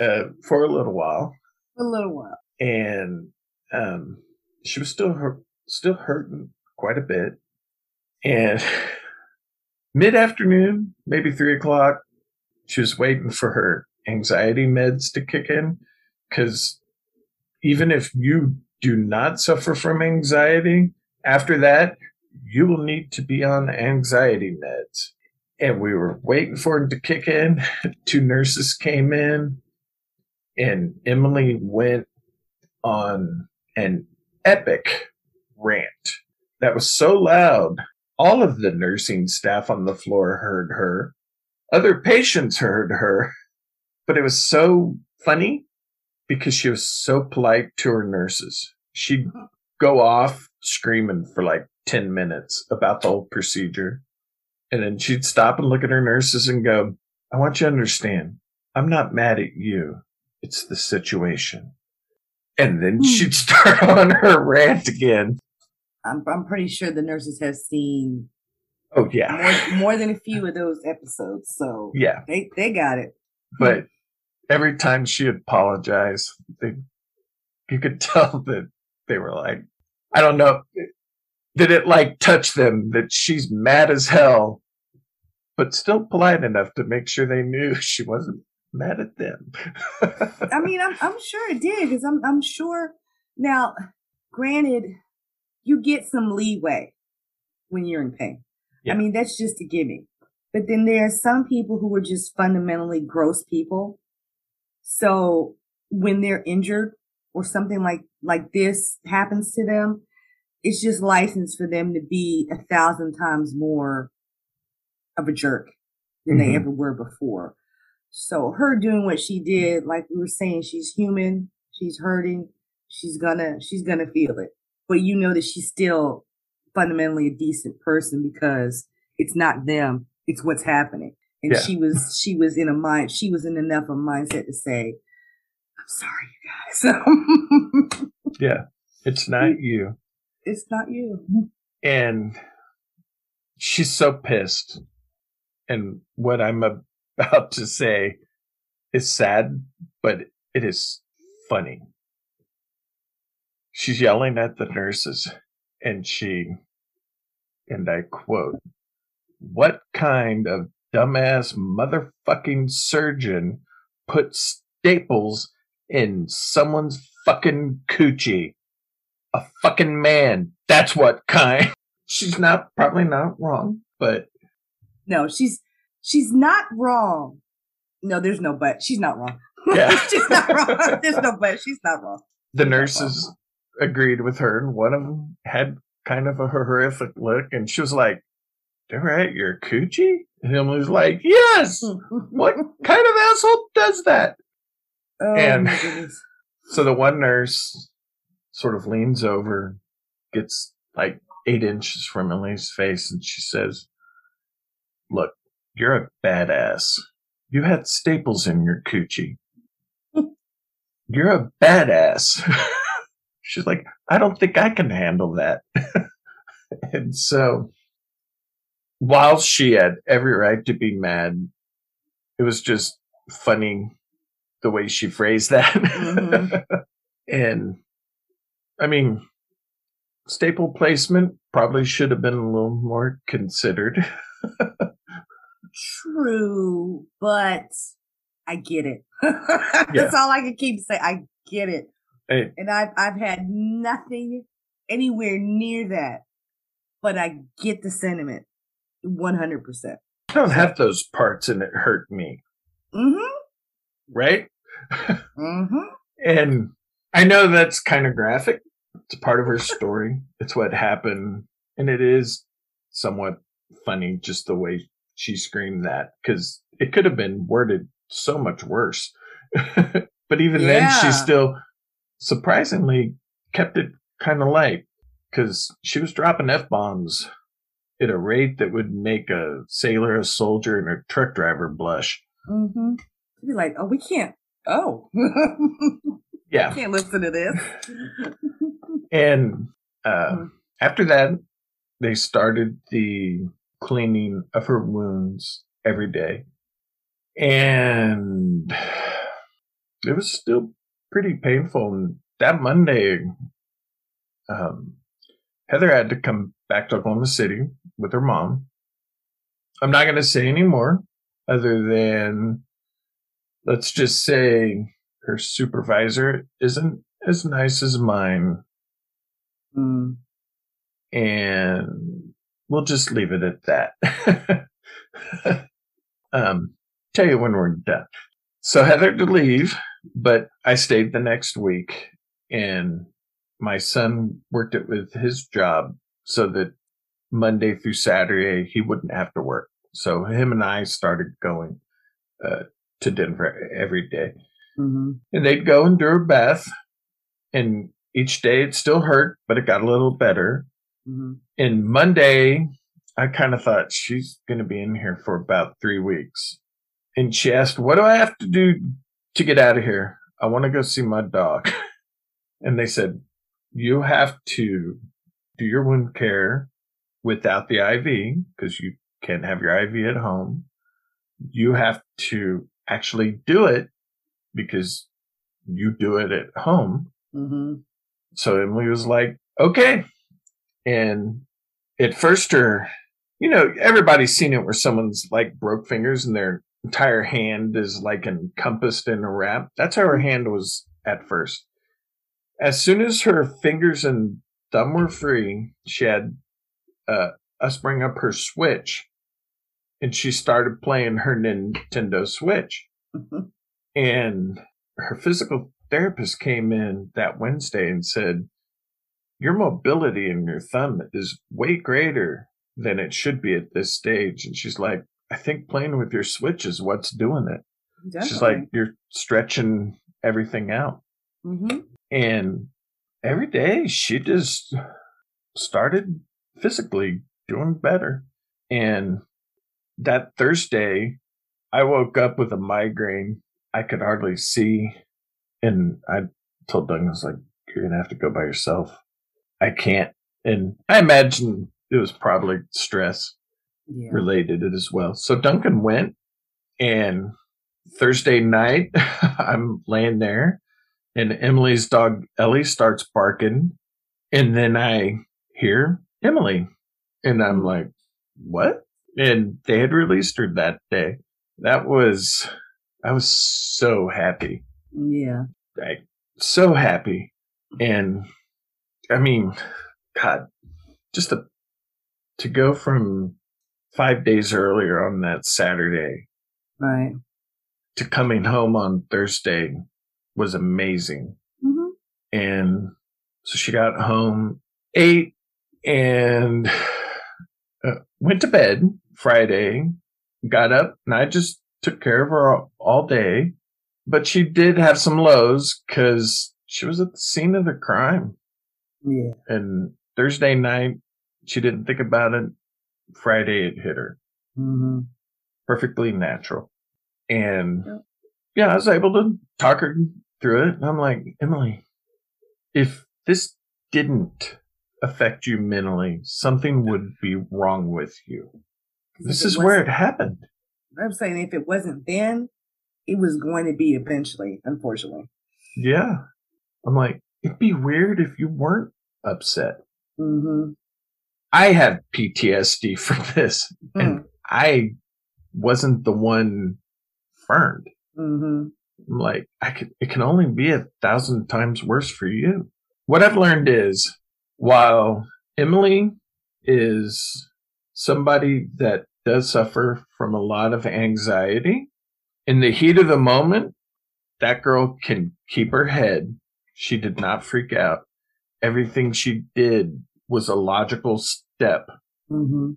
uh, for a little while. a little while. and um, she was still hurt, still hurting quite a bit. And mid afternoon, maybe three o'clock, she was waiting for her anxiety meds to kick in. Because even if you do not suffer from anxiety. After that, you will need to be on anxiety meds. And we were waiting for him to kick in. Two nurses came in, and Emily went on an epic rant that was so loud. All of the nursing staff on the floor heard her. Other patients heard her, but it was so funny because she was so polite to her nurses. She'd go off screaming for like 10 minutes about the whole procedure. And then she'd stop and look at her nurses and go, I want you to understand, I'm not mad at you. It's the situation. And then Hmm. she'd start on her rant again. I'm, I'm pretty sure the nurses have seen Oh, yeah. more, more than a few of those episodes. So Yeah. they, they got it. But every time she apologized, they, you could tell that they were like, I don't know, did it like touch them that she's mad as hell, but still polite enough to make sure they knew she wasn't mad at them. I mean, I'm I'm sure it did because I'm I'm sure. Now, granted, you get some leeway when you're in pain. Yeah. I mean, that's just a gimme. But then there are some people who are just fundamentally gross people. So when they're injured or something like like this happens to them, it's just license for them to be a thousand times more of a jerk than they Mhm. ever were before. So her doing what she did, like we were saying, she's human, she's hurting, she's gonna she's gonna feel it. But you know that she's still fundamentally a decent person because it's not them, it's what's happening. And Yeah. she was she was in a mind she was in enough of a mindset to say, I'm sorry, you guys. yeah, it's not you. it's not you. And she's so pissed. And what I'm about to say is sad, but it is funny. She's yelling at the nurses and she, and I quote, what kind of dumbass motherfucking surgeon put staples in someone's fucking coochie? A fucking man. That's what kind. She's not, probably not wrong, but No, she's she's not wrong. No, there's no but. She's not wrong. Yeah. she's not wrong. There's no but. She's not wrong. the nurses agreed with her, and one of them had kind of a horrific look, and she was like, "They're at your coochie," and Emily was like, "Yes." What kind of asshole does that? Oh, And- So the one nurse sort of leans over, gets like eight inches from Emily's face, and she says, Look, you're a badass. You had staples in your coochie. You're a badass. She's like, I don't think I can handle that. and so, while she had every right to be mad, it was just funny the way she phrased that. Mhm. and I mean, staple placement probably should have been a little more considered. True, but I get it. That's all I can keep saying. I get it. Hey, And I've I've had nothing anywhere near that. But I get the sentiment. One hundred percent. I don't have those parts and it hurt me, Mm-hmm. right? Mm-hmm. And I know that's kind of graphic. It's part of her story. It's what happened. And it is somewhat funny just the way she screamed that because it could have been worded so much worse. but even then, she still surprisingly kept it kind of light because she was dropping F bombs at a rate that would make a sailor, a soldier, and a truck driver blush. Mm-hmm. To be like, oh, we can't. Oh, Yeah. can't listen to this. And uh, Mm. after that, they started the cleaning of her wounds every day. And it was still pretty painful. And that Monday, um, Heather had to come back to Oklahoma City with her mom. I'm not going to say any more other than let's just say her supervisor isn't as nice as mine Mm. and we'll just leave it at that. um, tell you when we're done. So Heather to leave, but I stayed the next week, and my son worked it with his job so that Monday through Saturday he wouldn't have to work. So him and I started going uh, to Denver every day. hmm and they'd go and do a bath, and each day it still hurt, but it got a little better. hmm And Monday, I kind of thought she's going to be in here for about three weeks. And she asked, What do I have to do to get out of here? I want to go see my dog. And they said, You have to do your wound care without the IV because you can't have your IV at home. You have to actually do it because you do it at home. hmm So Emily was like, okay. And at first, her, you know, everybody's seen it where someone's like broke fingers and their entire hand is like encompassed in a wrap. That's how her hand was at first. As soon as her fingers and thumb were free, she had uh, us bring up her Switch and she started playing her Nintendo Switch and her physical therapist came in that Wednesday and said, Your mobility in your thumb is way greater than it should be at this stage. And she's like, I think playing with your switch is what's doing it. She's like, You're stretching everything out. hmm And every day she just started physically doing better. And that Thursday, I woke up with a migraine. I could hardly see. And I told Doug, I was like, you're going to have to go by yourself. I can't. And I imagine it was probably stress yeah. related as well. So Duncan went and Thursday night I'm laying there and Emily's dog Ellie starts barking and then I hear Emily and I'm like, what? And they had released her that day. That was, I was so happy. Yeah. Like, so happy. And I mean, God, just to, to go from five days earlier on that Saturday Right. to coming home on Thursday was amazing. hmm And so she got home, ate, and uh, went to bed Friday, got up, and I just took care of her all, all day. But she did have some lows because she was at the scene of the crime. Yeah. And Thursday night, she didn't think about it. Friday, it hit her. hmm perfectly natural. And Yep. yeah, I was able to talk her through it. And I'm like, Emily, if this didn't affect you mentally, something would be wrong with you. This is where it happened. I'm saying if it wasn't then, it was going to be eventually, unfortunately. Yeah. I'm like, it'd be weird if you weren't upset. hmm I have PTSD for this, and I wasn't the one burned. hmm I'm like, I could, it can only be a thousand times worse for you. What I've learned is while Emily is somebody that does suffer from a lot of anxiety, in the heat of the moment, that girl can keep her head. She did not freak out. Everything she did was a logical step hmm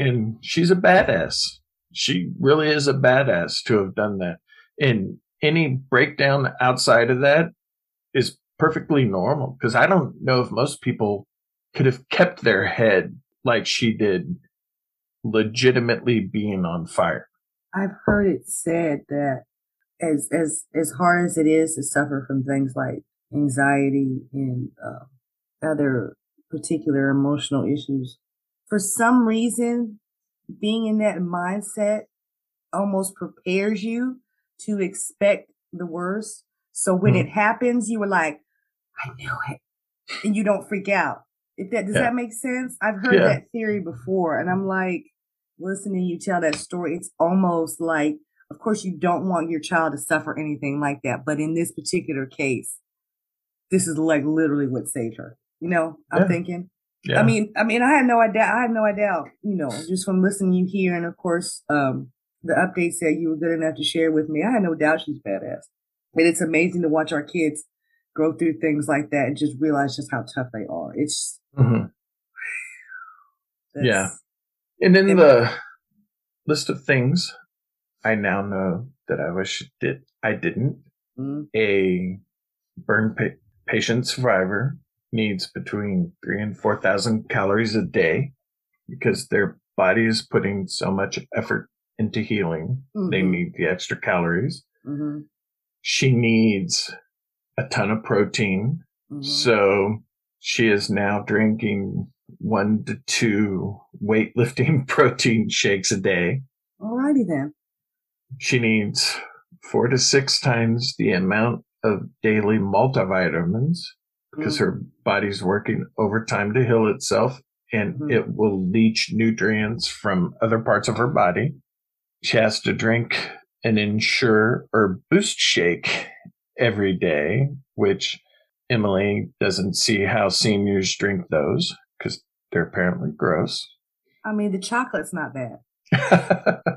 and she's a badass. She really is a badass to have done that. And any breakdown outside of that is perfectly normal because I don't know if most people could have kept their head like she did, legitimately being on fire. I've heard it said that as as as hard as it is to suffer from things like anxiety and uh, other particular emotional issues, for some reason, being in that mindset almost prepares you to expect the worst. So when Hmm. it happens, you were like, "I knew it," and you don't freak out. If that does Yeah. that make sense? I've heard Yeah. that theory before, and I'm like, listening you tell that story, it's almost like, of course, you don't want your child to suffer anything like that, but in this particular case, this is like literally what saved her. You know, I'm Yeah. thinking. Yeah. I mean, I mean, I had no idea. I had no idea. You know, just from listening to you here, and of course, um, the updates that you were good enough to share with me. I had no doubt she's badass. And it's amazing to watch our kids grow through things like that and just realize just how tough they are. It's Mhm. Yeah. And in the list of things I now know that I wish did I didn't, Mm, a burn pa- patient survivor needs between three and four thousand calories a day because their body is putting so much effort into healing. They mhm, need the extra calories. mhm, She needs a ton of protein. mhm. So she is now drinking one to two weightlifting protein shakes a day. Alrighty then. She needs four to six times the amount of daily multivitamins because Mm, her body's working overtime to heal itself and Mhm. it will leach nutrients from other parts of her body. She has to drink an Ensure or Boost shake every day, which Emily doesn't see how seniors drink those because they're apparently gross. I mean, the chocolate's not bad.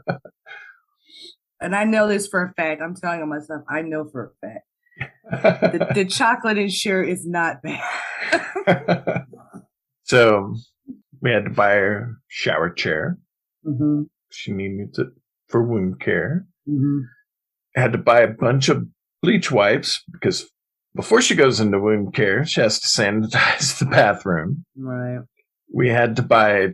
And I know this for a fact. I'm telling myself, I know for a fact. The, the chocolate Ensure is not bad. so we had to buy her shower chair. hmm She needed it for wound care. hmm Had to buy a bunch of bleach wipes because before she goes into wound care, she has to sanitize the bathroom. Right. We had to buy a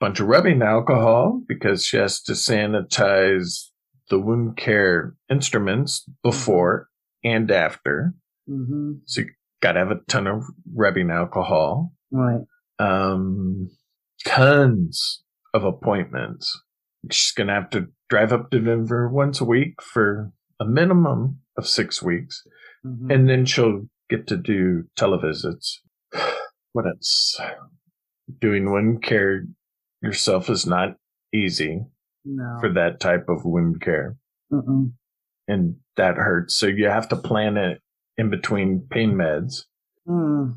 bunch of rubbing alcohol because she has to sanitize the wound care instruments before and after. hmm So you got to have a ton of rubbing alcohol. Right. um, tons of appointments. She's going to have to drive up to Denver once a week for a minimum of six weeks. hmm And then she'll get to do televisits. What else? Doing wound care yourself is not easy no. for that type of wound care. Mm-mm. And that hurts. So you have to plan it in between pain meds. Mm.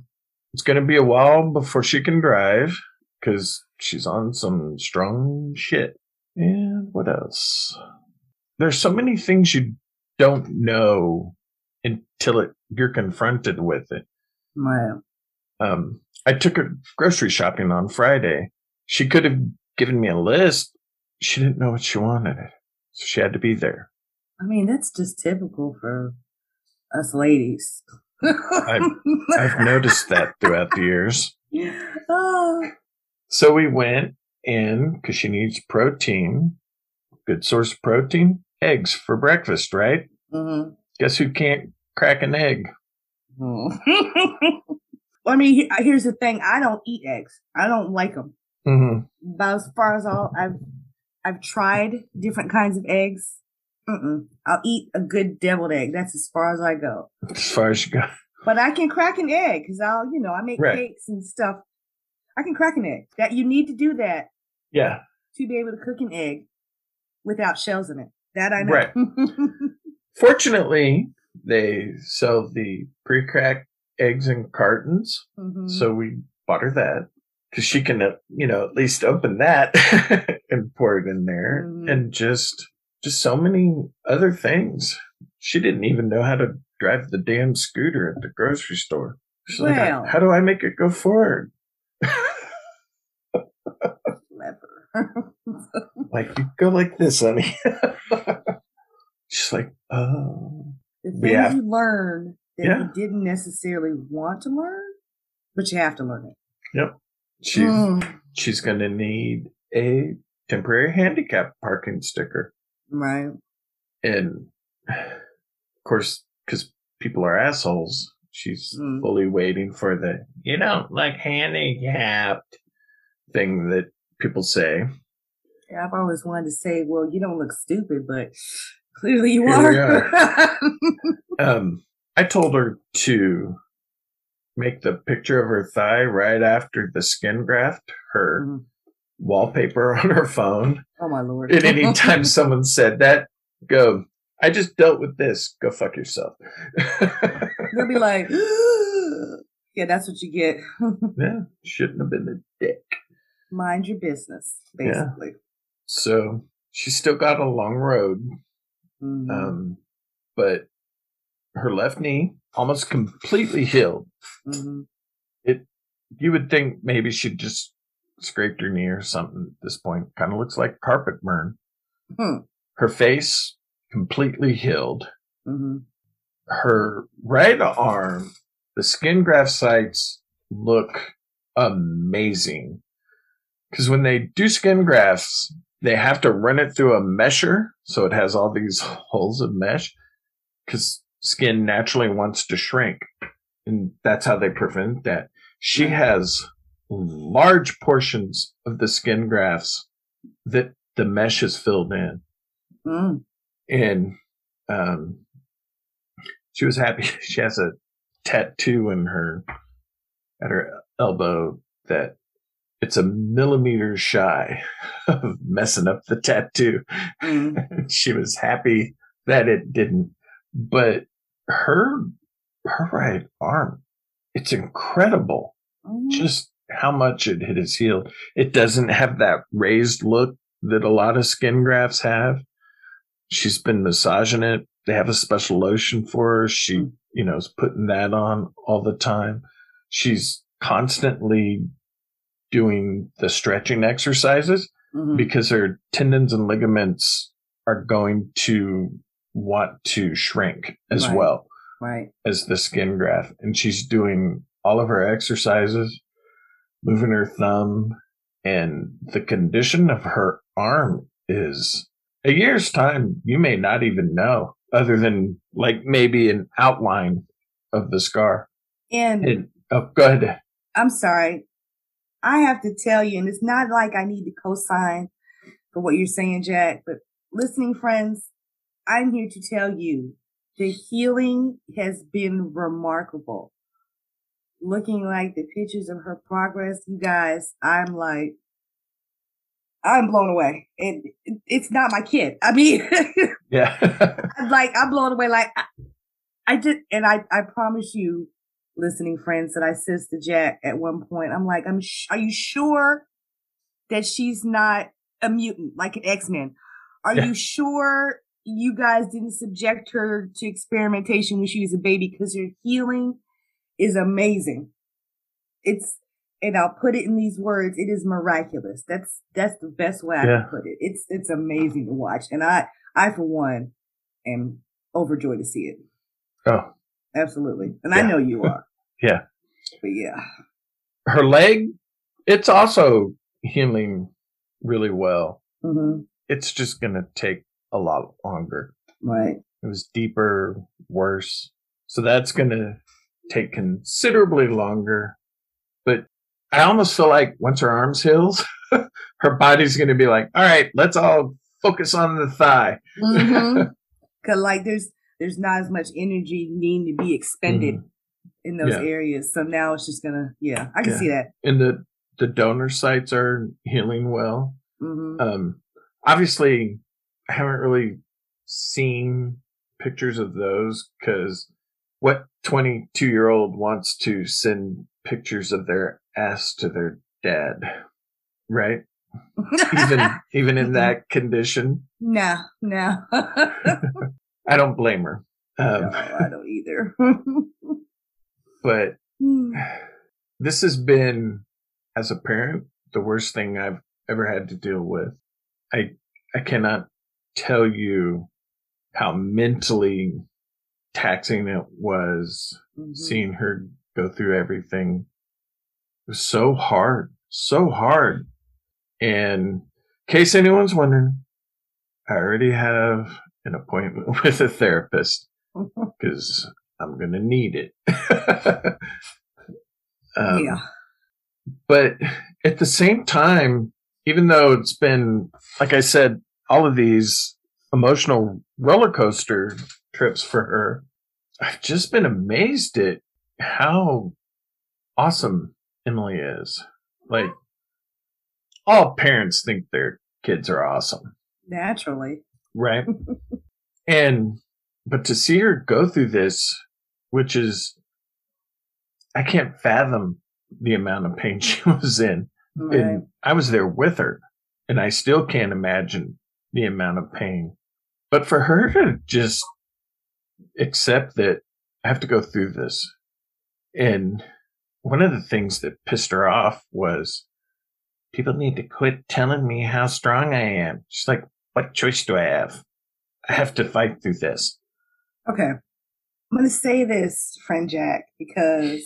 It's going to be a while before she can drive because she's on some strong shit. And what else? There's so many things you don't know until it, you're confronted with it. Right. Um, I took her grocery shopping on Friday. She could have given me a list. She didn't know what she wanted. So she had to be there. I mean, that's just typical for us ladies. I've noticed that throughout the years. oh, So we went in because she needs protein. Good source of protein. Eggs for breakfast, right? mhm. Guess who can't crack an egg? Mm. I mean, here's the thing: I don't eat eggs. I don't like them. hmm About as far as all I've I've tried different kinds of eggs. Mm-mm. I'll eat a good deviled egg. That's as far as I go. As far as you go. But I can crack an egg because I'll, you know, I make Right. cakes and stuff. I can crack an egg. That you need to do that Yeah. to be able to cook an egg without shells in it. That I know. Right. Fortunately, they sell the pre-cracked eggs in cartons. Mhm. So we bought her that because she can, uh, you know, at least open that and pour it in there Mhm. and just, just so many other things. She didn't even know how to drive the damn scooter at the grocery store. She's like, how do I make it go forward? Clever. Like, you go like this, honey. She's like, oh. the things have- you learn that Yeah. you didn't necessarily want to learn, but you have to learn it. She, Mm. she's going to need a temporary handicap parking sticker. Right. And of course, because people are assholes, she's Mm. fully waiting for the you know, like handicapped thing that people say. Yeah, I've always wanted to say, well, you don't look stupid, but clearly you we are. Um, I told her to make the picture of her thigh right after the skin graft, her Mhm. wallpaper on her phone. oh my lord. And anytime someone said that, go, I just dealt with this. Go fuck yourself. They'll be like, Yeah, that's what you get. Yeah, shouldn't have been a dick. Mind your business, Yeah. basically. So she's still got a long road, Mhm. um, but her left knee almost completely healed. Mhm. You would think maybe she just scraped her knee or something at this point. Kind of looks like carpet burn. Hmm. Her face completely healed. Mhm. Her right arm, the skin graft sites look amazing. Because when they do skin grafts, they have to run it through a mesher. So it has all these holes of mesh because skin naturally wants to shrink. And that's how they prevent that. She has large portions of the skin grafts that the mesh is filled in. Mm. And um, she was happy. She has a tattoo in her at her elbow that it's a millimeter shy of messing up the tattoo. Mm. she was happy that it didn't. But her her right arm, it's incredible Mhm. just how much it, it has healed. It doesn't have that raised look that a lot of skin grafts have. She's been massaging it. They have a special lotion for her. She, you know, is putting that on all the time. She's constantly doing the stretching exercises Mhm. because her tendons and ligaments are going to want to shrink as Right. well Right. as the skin graft. And she's doing all of her exercises, moving her thumb, and the condition of her arm is a year's time. You may not even know, other than like maybe an outline of the scar. And And oh, go ahead. I'm sorry. I have to tell you, and it's not like I need to co-sign for what you're saying, Jack, but listening friends, I'm here to tell you the healing has been remarkable. Looking like the pictures of her progress, you guys, I'm like, I'm blown away. And it- it's not my kid. I mean, Yeah. I'm like I'm blown away. Like I, I did, and I I promise you, listening friends, that I said to Jack at one point. I'm like, I'm. Sh- are you sure that she's not a mutant like an X Men? Are Yeah. you sure you guys didn't subject her to experimentation when she was a baby? Because her healing is amazing. It's. And I'll put it in these words. It is miraculous. That's that's the best way I Yeah. can put it. It's it's amazing to watch, and I I for one am overjoyed to see it. oh, Absolutely. And I know you are. Yeah. But yeah. her leg, it's also healing really well. hmm It's just going to take a lot longer. Right. It was deeper, worse. So that's going to take considerably longer. But I almost feel like once her arms heals, her body's going to be like, all right, let's all focus on the thigh. hmm Cause like there's there's not as much energy needing to be expended in those Mm-hmm. Yeah. areas. So now it's just gonna yeah, I can Yeah. see that. And the, the donor sites are healing well. hmm Um, obviously, I haven't really seen pictures of those because what 22 year old wants to send pictures of their ass to their dad, right? Even even in that condition, no, no. I don't blame her. Um, no, I don't either. But Hmm. this has been, as a parent, the worst thing I've ever had to deal with. I I cannot tell you how mentally taxing it was Mhm. seeing her go through everything. Was so hard, so hard. And in case anyone's wondering, I already have an appointment with a therapist because I'm going to need it. Um, yeah. But at the same time, even though it's been, like I said, all of these emotional roller coaster trips for her, I've just been amazed at how awesome Emily is. Like, all parents think their kids are awesome, Naturally. right? and, but to see her go through this, which is, I can't fathom the amount of pain she was in. Right. And I was there with her, and I still can't imagine the amount of pain. But for her to just accept that I have to go through this. And one of the things that pissed her off was people need to quit telling me how strong I am. She's like, what choice do I have? I have to fight through this. Okay. I'm going to say this, friend Jack, because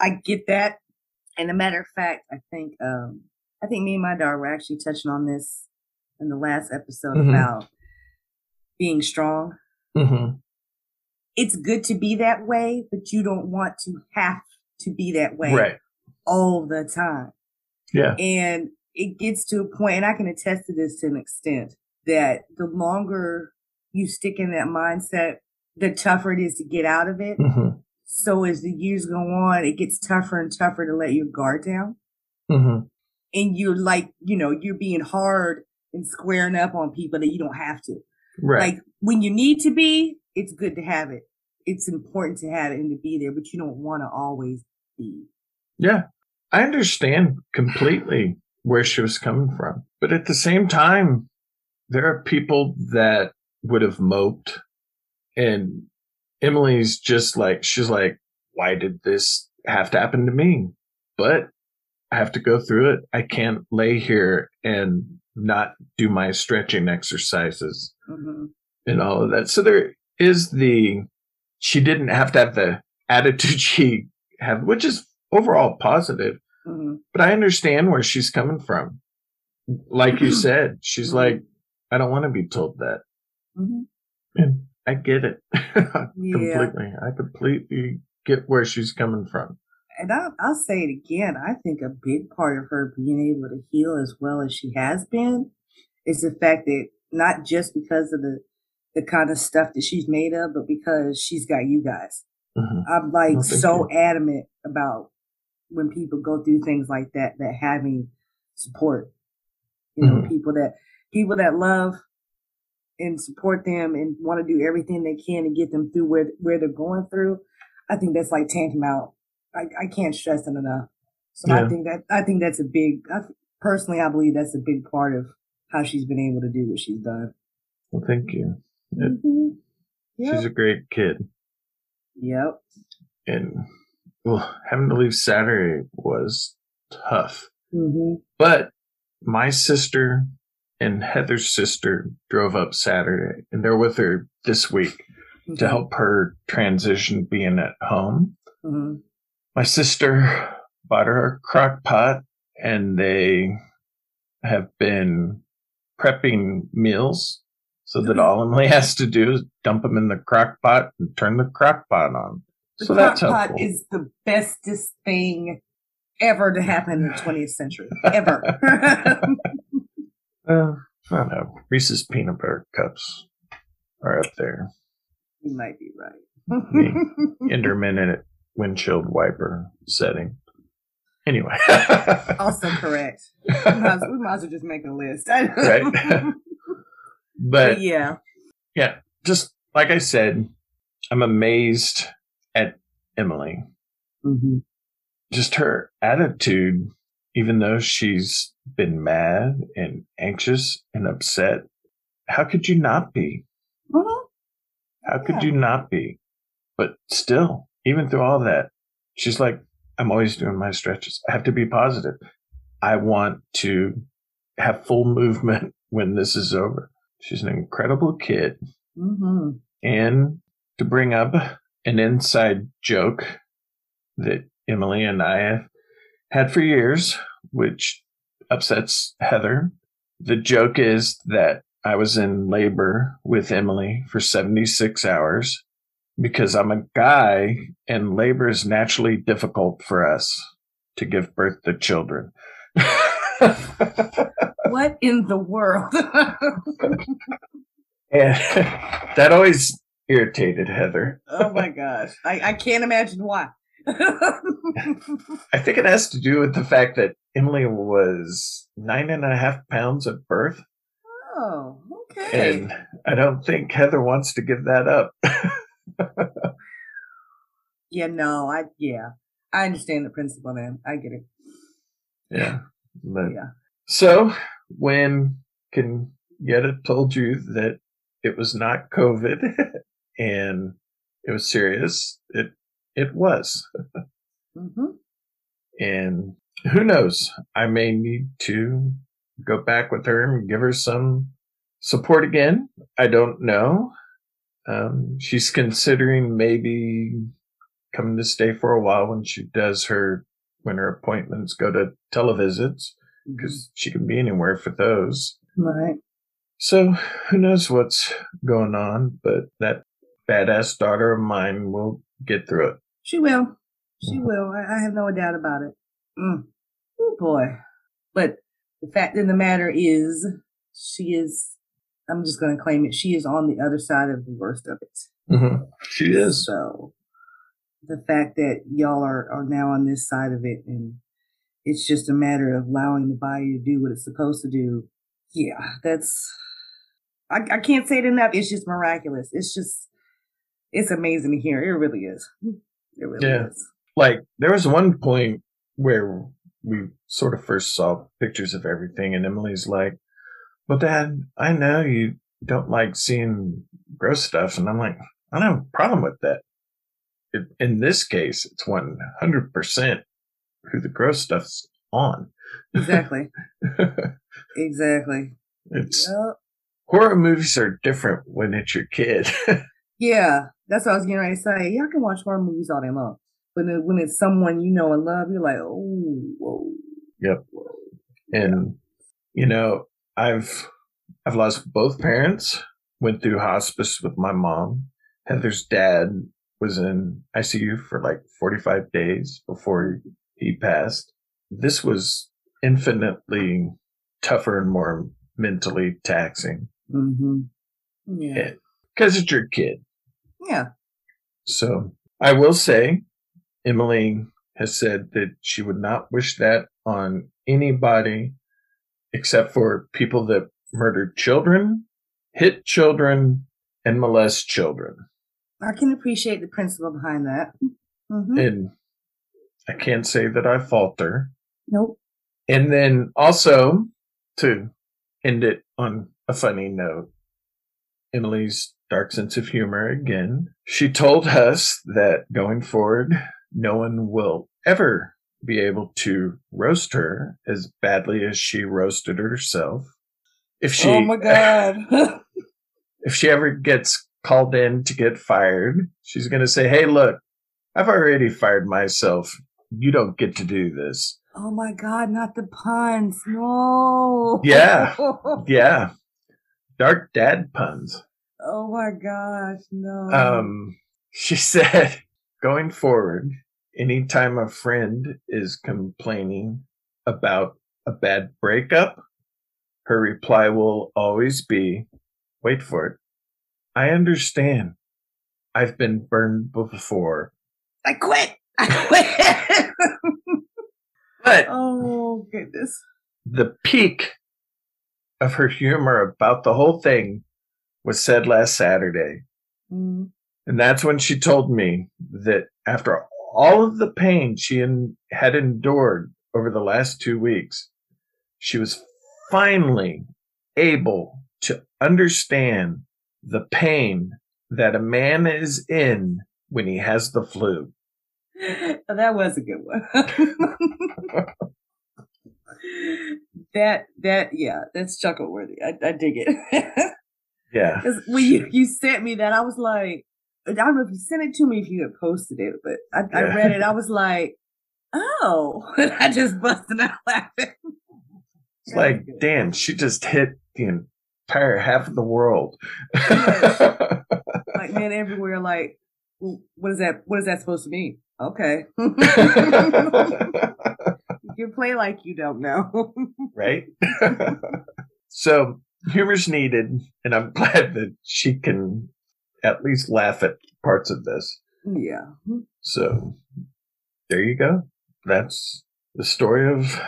I get that. And a matter of fact, I think, um, I think me and my daughter were actually touching on this in the last episode Mhm. about being strong. Mm-hmm. It's good to be that way, but you don't want to have to be that way Right. all the time. Yeah. And it gets to a point, and I can attest to this to an extent, that the longer you stick in that mindset, the tougher it is to get out of it. Mm-hmm. So as the years go on, it gets tougher and tougher to let your guard down. Mm-hmm. And you're like, you know, you're being hard and squaring up on people that you don't have to. Right. Like when you need to be, it's good to have it. It's important to have it and to be there, but you don't want to always be. Yeah, I understand completely where she was coming from. But at the same time, there are people that would have moped. And Emily's just like, she's like, why did this have to happen to me? But I have to go through it. I can't lay here and not do my stretching exercises hmm and all of that. So there is the she didn't have to have the attitude she had, which is overall positive. hmm But I understand where she's coming from. Like you said, she's Mhm. like, I don't want to be told that. hmm And I get it completely. I completely get where she's coming from. And I'll, I'll say it again. I think a big part of her being able to heal as well as she has been is the fact that not just because of the the kind of stuff that she's made of, but because she's got you guys. Mhm. I'm like thank so you. adamant about when people go through things like that, that having support, you know, Mhm. people that, people that love and support them and want to do everything they can to get them through where, where they're going through. I think that's like tantamount. I, I can't stress it enough. So I think that, I think that's a big, I, personally, I believe that's a big part of how she's been able to do what she's done. Well, thank you. Mhm. Yep. She's a great kid. yep. And well, having to leave Saturday was tough. hmm But my sister and Heather's sister drove up Saturday and they're with her this week to help her transition being at home. hmm My sister bought her a crock pot and they have been prepping meals so that all Emily has to do is dump them in the crock pot and turn the crock pot on. The So crock that's pot is the bestest thing ever to happen in the 20th century. Ever. Uh, I don't know. Reese's peanut butter cups are up there. you might be right. Intermittent windshield wiper setting. Anyway. also correct. We might, as, we might as well just make a list. right. But yeah. yeah, just like I said, I'm amazed at Emily. hmm Just her attitude, even though she's been mad and anxious and upset. How could you not be? Mhm. How could Yeah. you not be? But still, even through all that, she's like, I'm always doing my stretches. I have to be positive. I want to have full movement when this is over. She's an incredible kid. Mhm. And to bring up an inside joke that Emily and I have had for years, which upsets Heather. The joke is that I was in labor with Emily for 76 hours because I'm a guy and labor is naturally difficult for us to give birth to children. What in the world? and that always irritated Heather. oh my gosh. I, I can't imagine why. I think it has to do with the fact that Emily was nine and a half pounds at birth. oh, okay. And I don't think Heather wants to give that up. Yeah, no, I yeah. I understand the principle then. I get it. Yeah. But, Yeah. So when can Kenyatta told you that it was not COVID and it was serious, it it was. hmm And who knows? I may need to go back with her and give her some support again. I don't know. Um, she's considering maybe coming to stay for a while when she does her when her appointments go to televisits because she can be anywhere for those. Right. So who knows what's going on, but that badass daughter of mine will get through it. She will. She Mhm. will. I, I have no doubt about it. Mm. Oh boy. But the fact of the matter is, she is, I'm just going to claim it, she is on the other side of the worst of it. Mm-hmm. She is. So the fact that y'all are, are now on this side of it and it's just a matter of allowing the body to do what it's supposed to do. Yeah, that's, I, I can't say it enough. It's just miraculous. It's just, it's amazing to hear. It really is. It really Yeah. is. Like there was one point where we sort of first saw pictures of everything, and Emily's like, "Well, Dad, I know you don't like seeing gross stuff," and I'm like, "I don't have a problem with that." It, in this case, it's one hundred percent who the gross stuff's on. Exactly. exactly. it's Yep. horror movies are different when it's your kid. Yeah, that's what I was getting ready to say. Y'all can watch horror movies all day long, but when it's someone you know and love, you're like, oh, whoa. Yep. and you know i've i've lost both parents went through hospice with my mom heather's dad was in icu for like 45 days before he passed this was infinitely tougher and more mentally taxing Mm-hmm. Yeah. because it's your kid Yeah. so i will say emily has said that she would not wish that on anybody except for people that murder children, hit children, and molest children. I can appreciate the principle behind that. Mm-hmm. And I can't say that I falter. Nope. And then also to end it on a funny note, Emily's dark sense of humor again. She told us that going forward, no one will ever be able to roast her as badly as she roasted herself. If she, oh my God. if she ever gets called in to get fired, she's going to say, Hey, look, I've already fired myself. You don't get to do this. oh my God, not the puns. No. Yeah. Yeah. Dark dad puns. oh my gosh, no. Um, she said, going forward, anytime a friend is complaining about a bad breakup, her reply will always be, wait for it. I understand. I've been burned before. I quit. I quit. But oh goodness. the peak of her humor about the whole thing was said last Saturday. Mm. And that's when she told me that after all of the pain she en- had endured over the last two weeks, she was finally able to understand the pain that a man is in when he has the flu. that was a good one. that that yeah, that's chuckle worthy. I, I dig it. Yeah. when you, you sent me that, I was like, I don't know if you sent it to me if you had posted it, but I, I read it. I was like, oh, and I just busted out laughing. It's like, damn, she just hit the entire half of the world. like men everywhere, like, "Well, what is that? What is that supposed to mean? Okay, you play like you don't know. right? so humor's needed, and I'm glad that she can at least laugh at parts of this. yeah, So there you go. That's the story of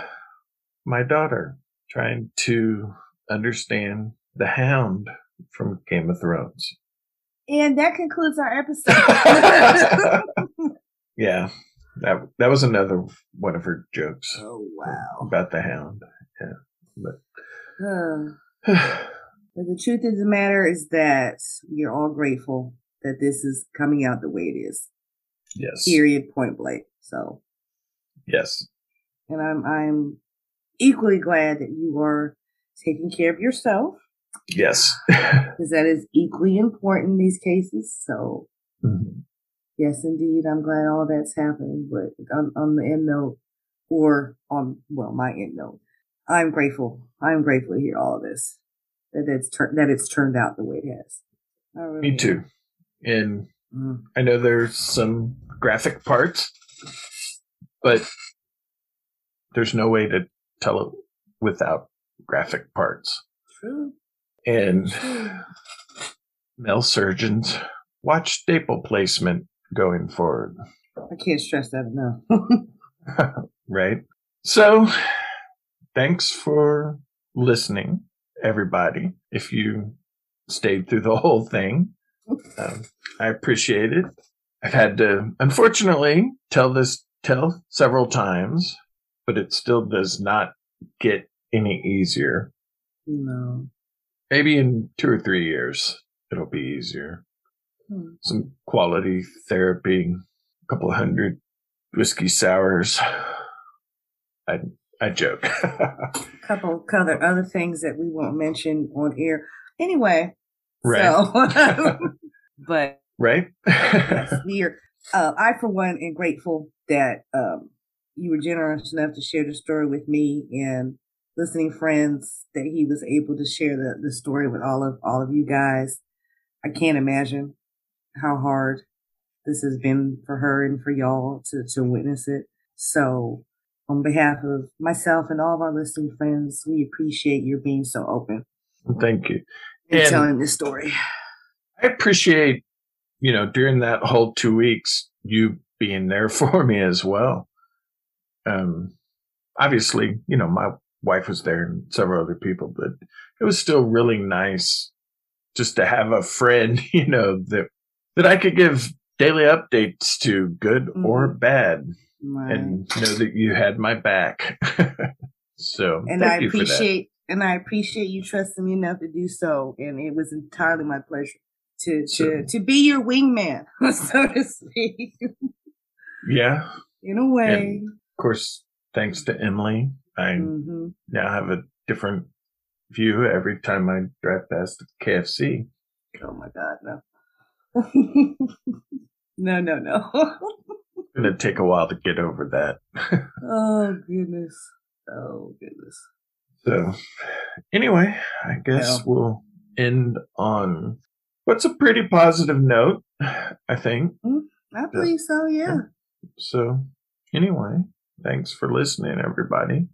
my daughter trying to understand the hound from Game of Thrones. And that concludes our episode. Yeah, that that was another one of her jokes Oh wow. about the hound. Uh, Yeah, but the truth of the matter is that we are all grateful that this is coming out the way it is. yes, Period. Point blank. So, yes, and I'm I'm equally glad that you are taking care of yourself yes. because that is equally important in these cases. So, Mhm. yes, indeed, I'm glad all that's happening. But on, on the end note, or on well, my end note, I'm grateful. I'm grateful to hear all of this. That it's tur- that it's turned out the way it has. Really Me am. too. And Mm. I know there's some graphic parts, but there's no way to tell it without graphic parts. True. And male surgeons watch staple placement going forward, I can't stress that enough. right? So, thanks for listening, everybody. If you stayed through the whole thing, um, I appreciate it. I've had to, unfortunately, tell this tell several times, but it still does not get any easier. no. Maybe in two or three years, it'll be easier. Hmm. Some quality therapy, a couple hundred whiskey sours. I I joke. A couple other other things that we won't mention on air. Anyway, Right. so but right? yes, we are. Uh, I, for one, am grateful that um, you were generous enough to share the story with me and listening friends. That he was able to share the, the story with all of all of you guys. I can't imagine how hard this has been for her and for y'all to to witness it. So, on behalf of myself and all of our listening friends, we appreciate your being so open Thank you. and, And- telling this story. I appreciate, you know, during that whole two weeks, you being there for me as well. Um, obviously, you know, my wife was there and several other people, but it was still really nice just to have a friend, you know, that, that I could give daily updates to, good or Mhm. bad, Right. and know that you had my back. so, and thank I you for that. appreciate and I appreciate you trusting me enough to do so. And it was entirely my pleasure to to to be your wingman, so to speak, Yeah. in a way. Of course, thanks to Emily, I hmm now have a different view every time I drive past KFC. Oh my God, no, no, no, no. It's gonna take a while to get over that. oh goodness, oh goodness. So, anyway, I guess Well. we'll end on what's a pretty positive note, I think. I believe so. Yeah. So, anyway, thanks for listening, everybody.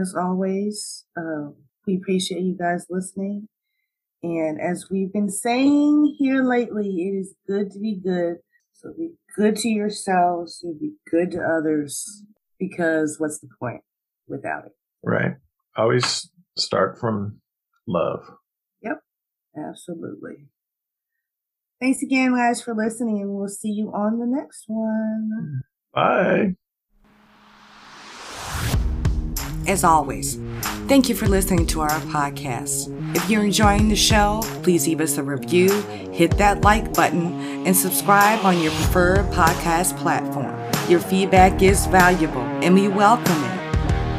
As always, uh, we appreciate you guys listening. And as we've been saying here lately, it is good to be good. So be good to yourselves and be good to others because what's the point without it? Right? Always start from love. Yep. Absolutely. Thanks again, guys, for listening, and we'll see you on the next one. Bye. As always, thank you for listening to our podcast. If you're enjoying the show, please leave us a review, hit that like button, and subscribe on your preferred podcast platform. Your feedback is valuable and we welcome it.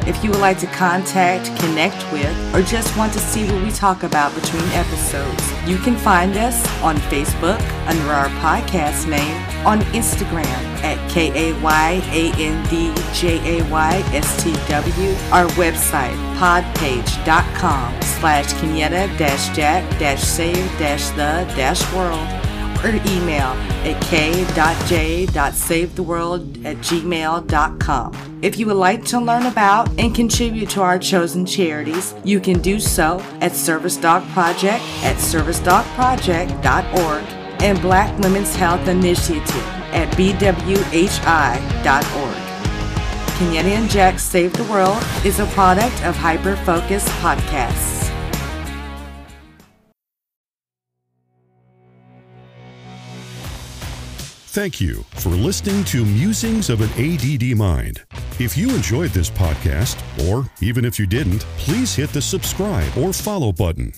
If you would like to contact, connect with, or just want to see what we talk about between episodes, you can find us on Facebook under our podcast name, on Instagram at K-A-Y-A-N-D-J-A-Y-S-T-W, our website, podpage.com slash Kenyatta-Jack-Save-the-World, or email at k.j.savetheworld at gmail.com. If you would like to learn about and contribute to our chosen charities, you can do so at Service Dog Project at servicedogproject.org and Black Women's Health Initiative at bwhi.org. Kenyatta and Jack Save the World is a product of Hyper Focus Podcasts. Thank you for listening to Musings of an ADD Mind. If you enjoyed this podcast, or even if you didn't, please hit the subscribe or follow button.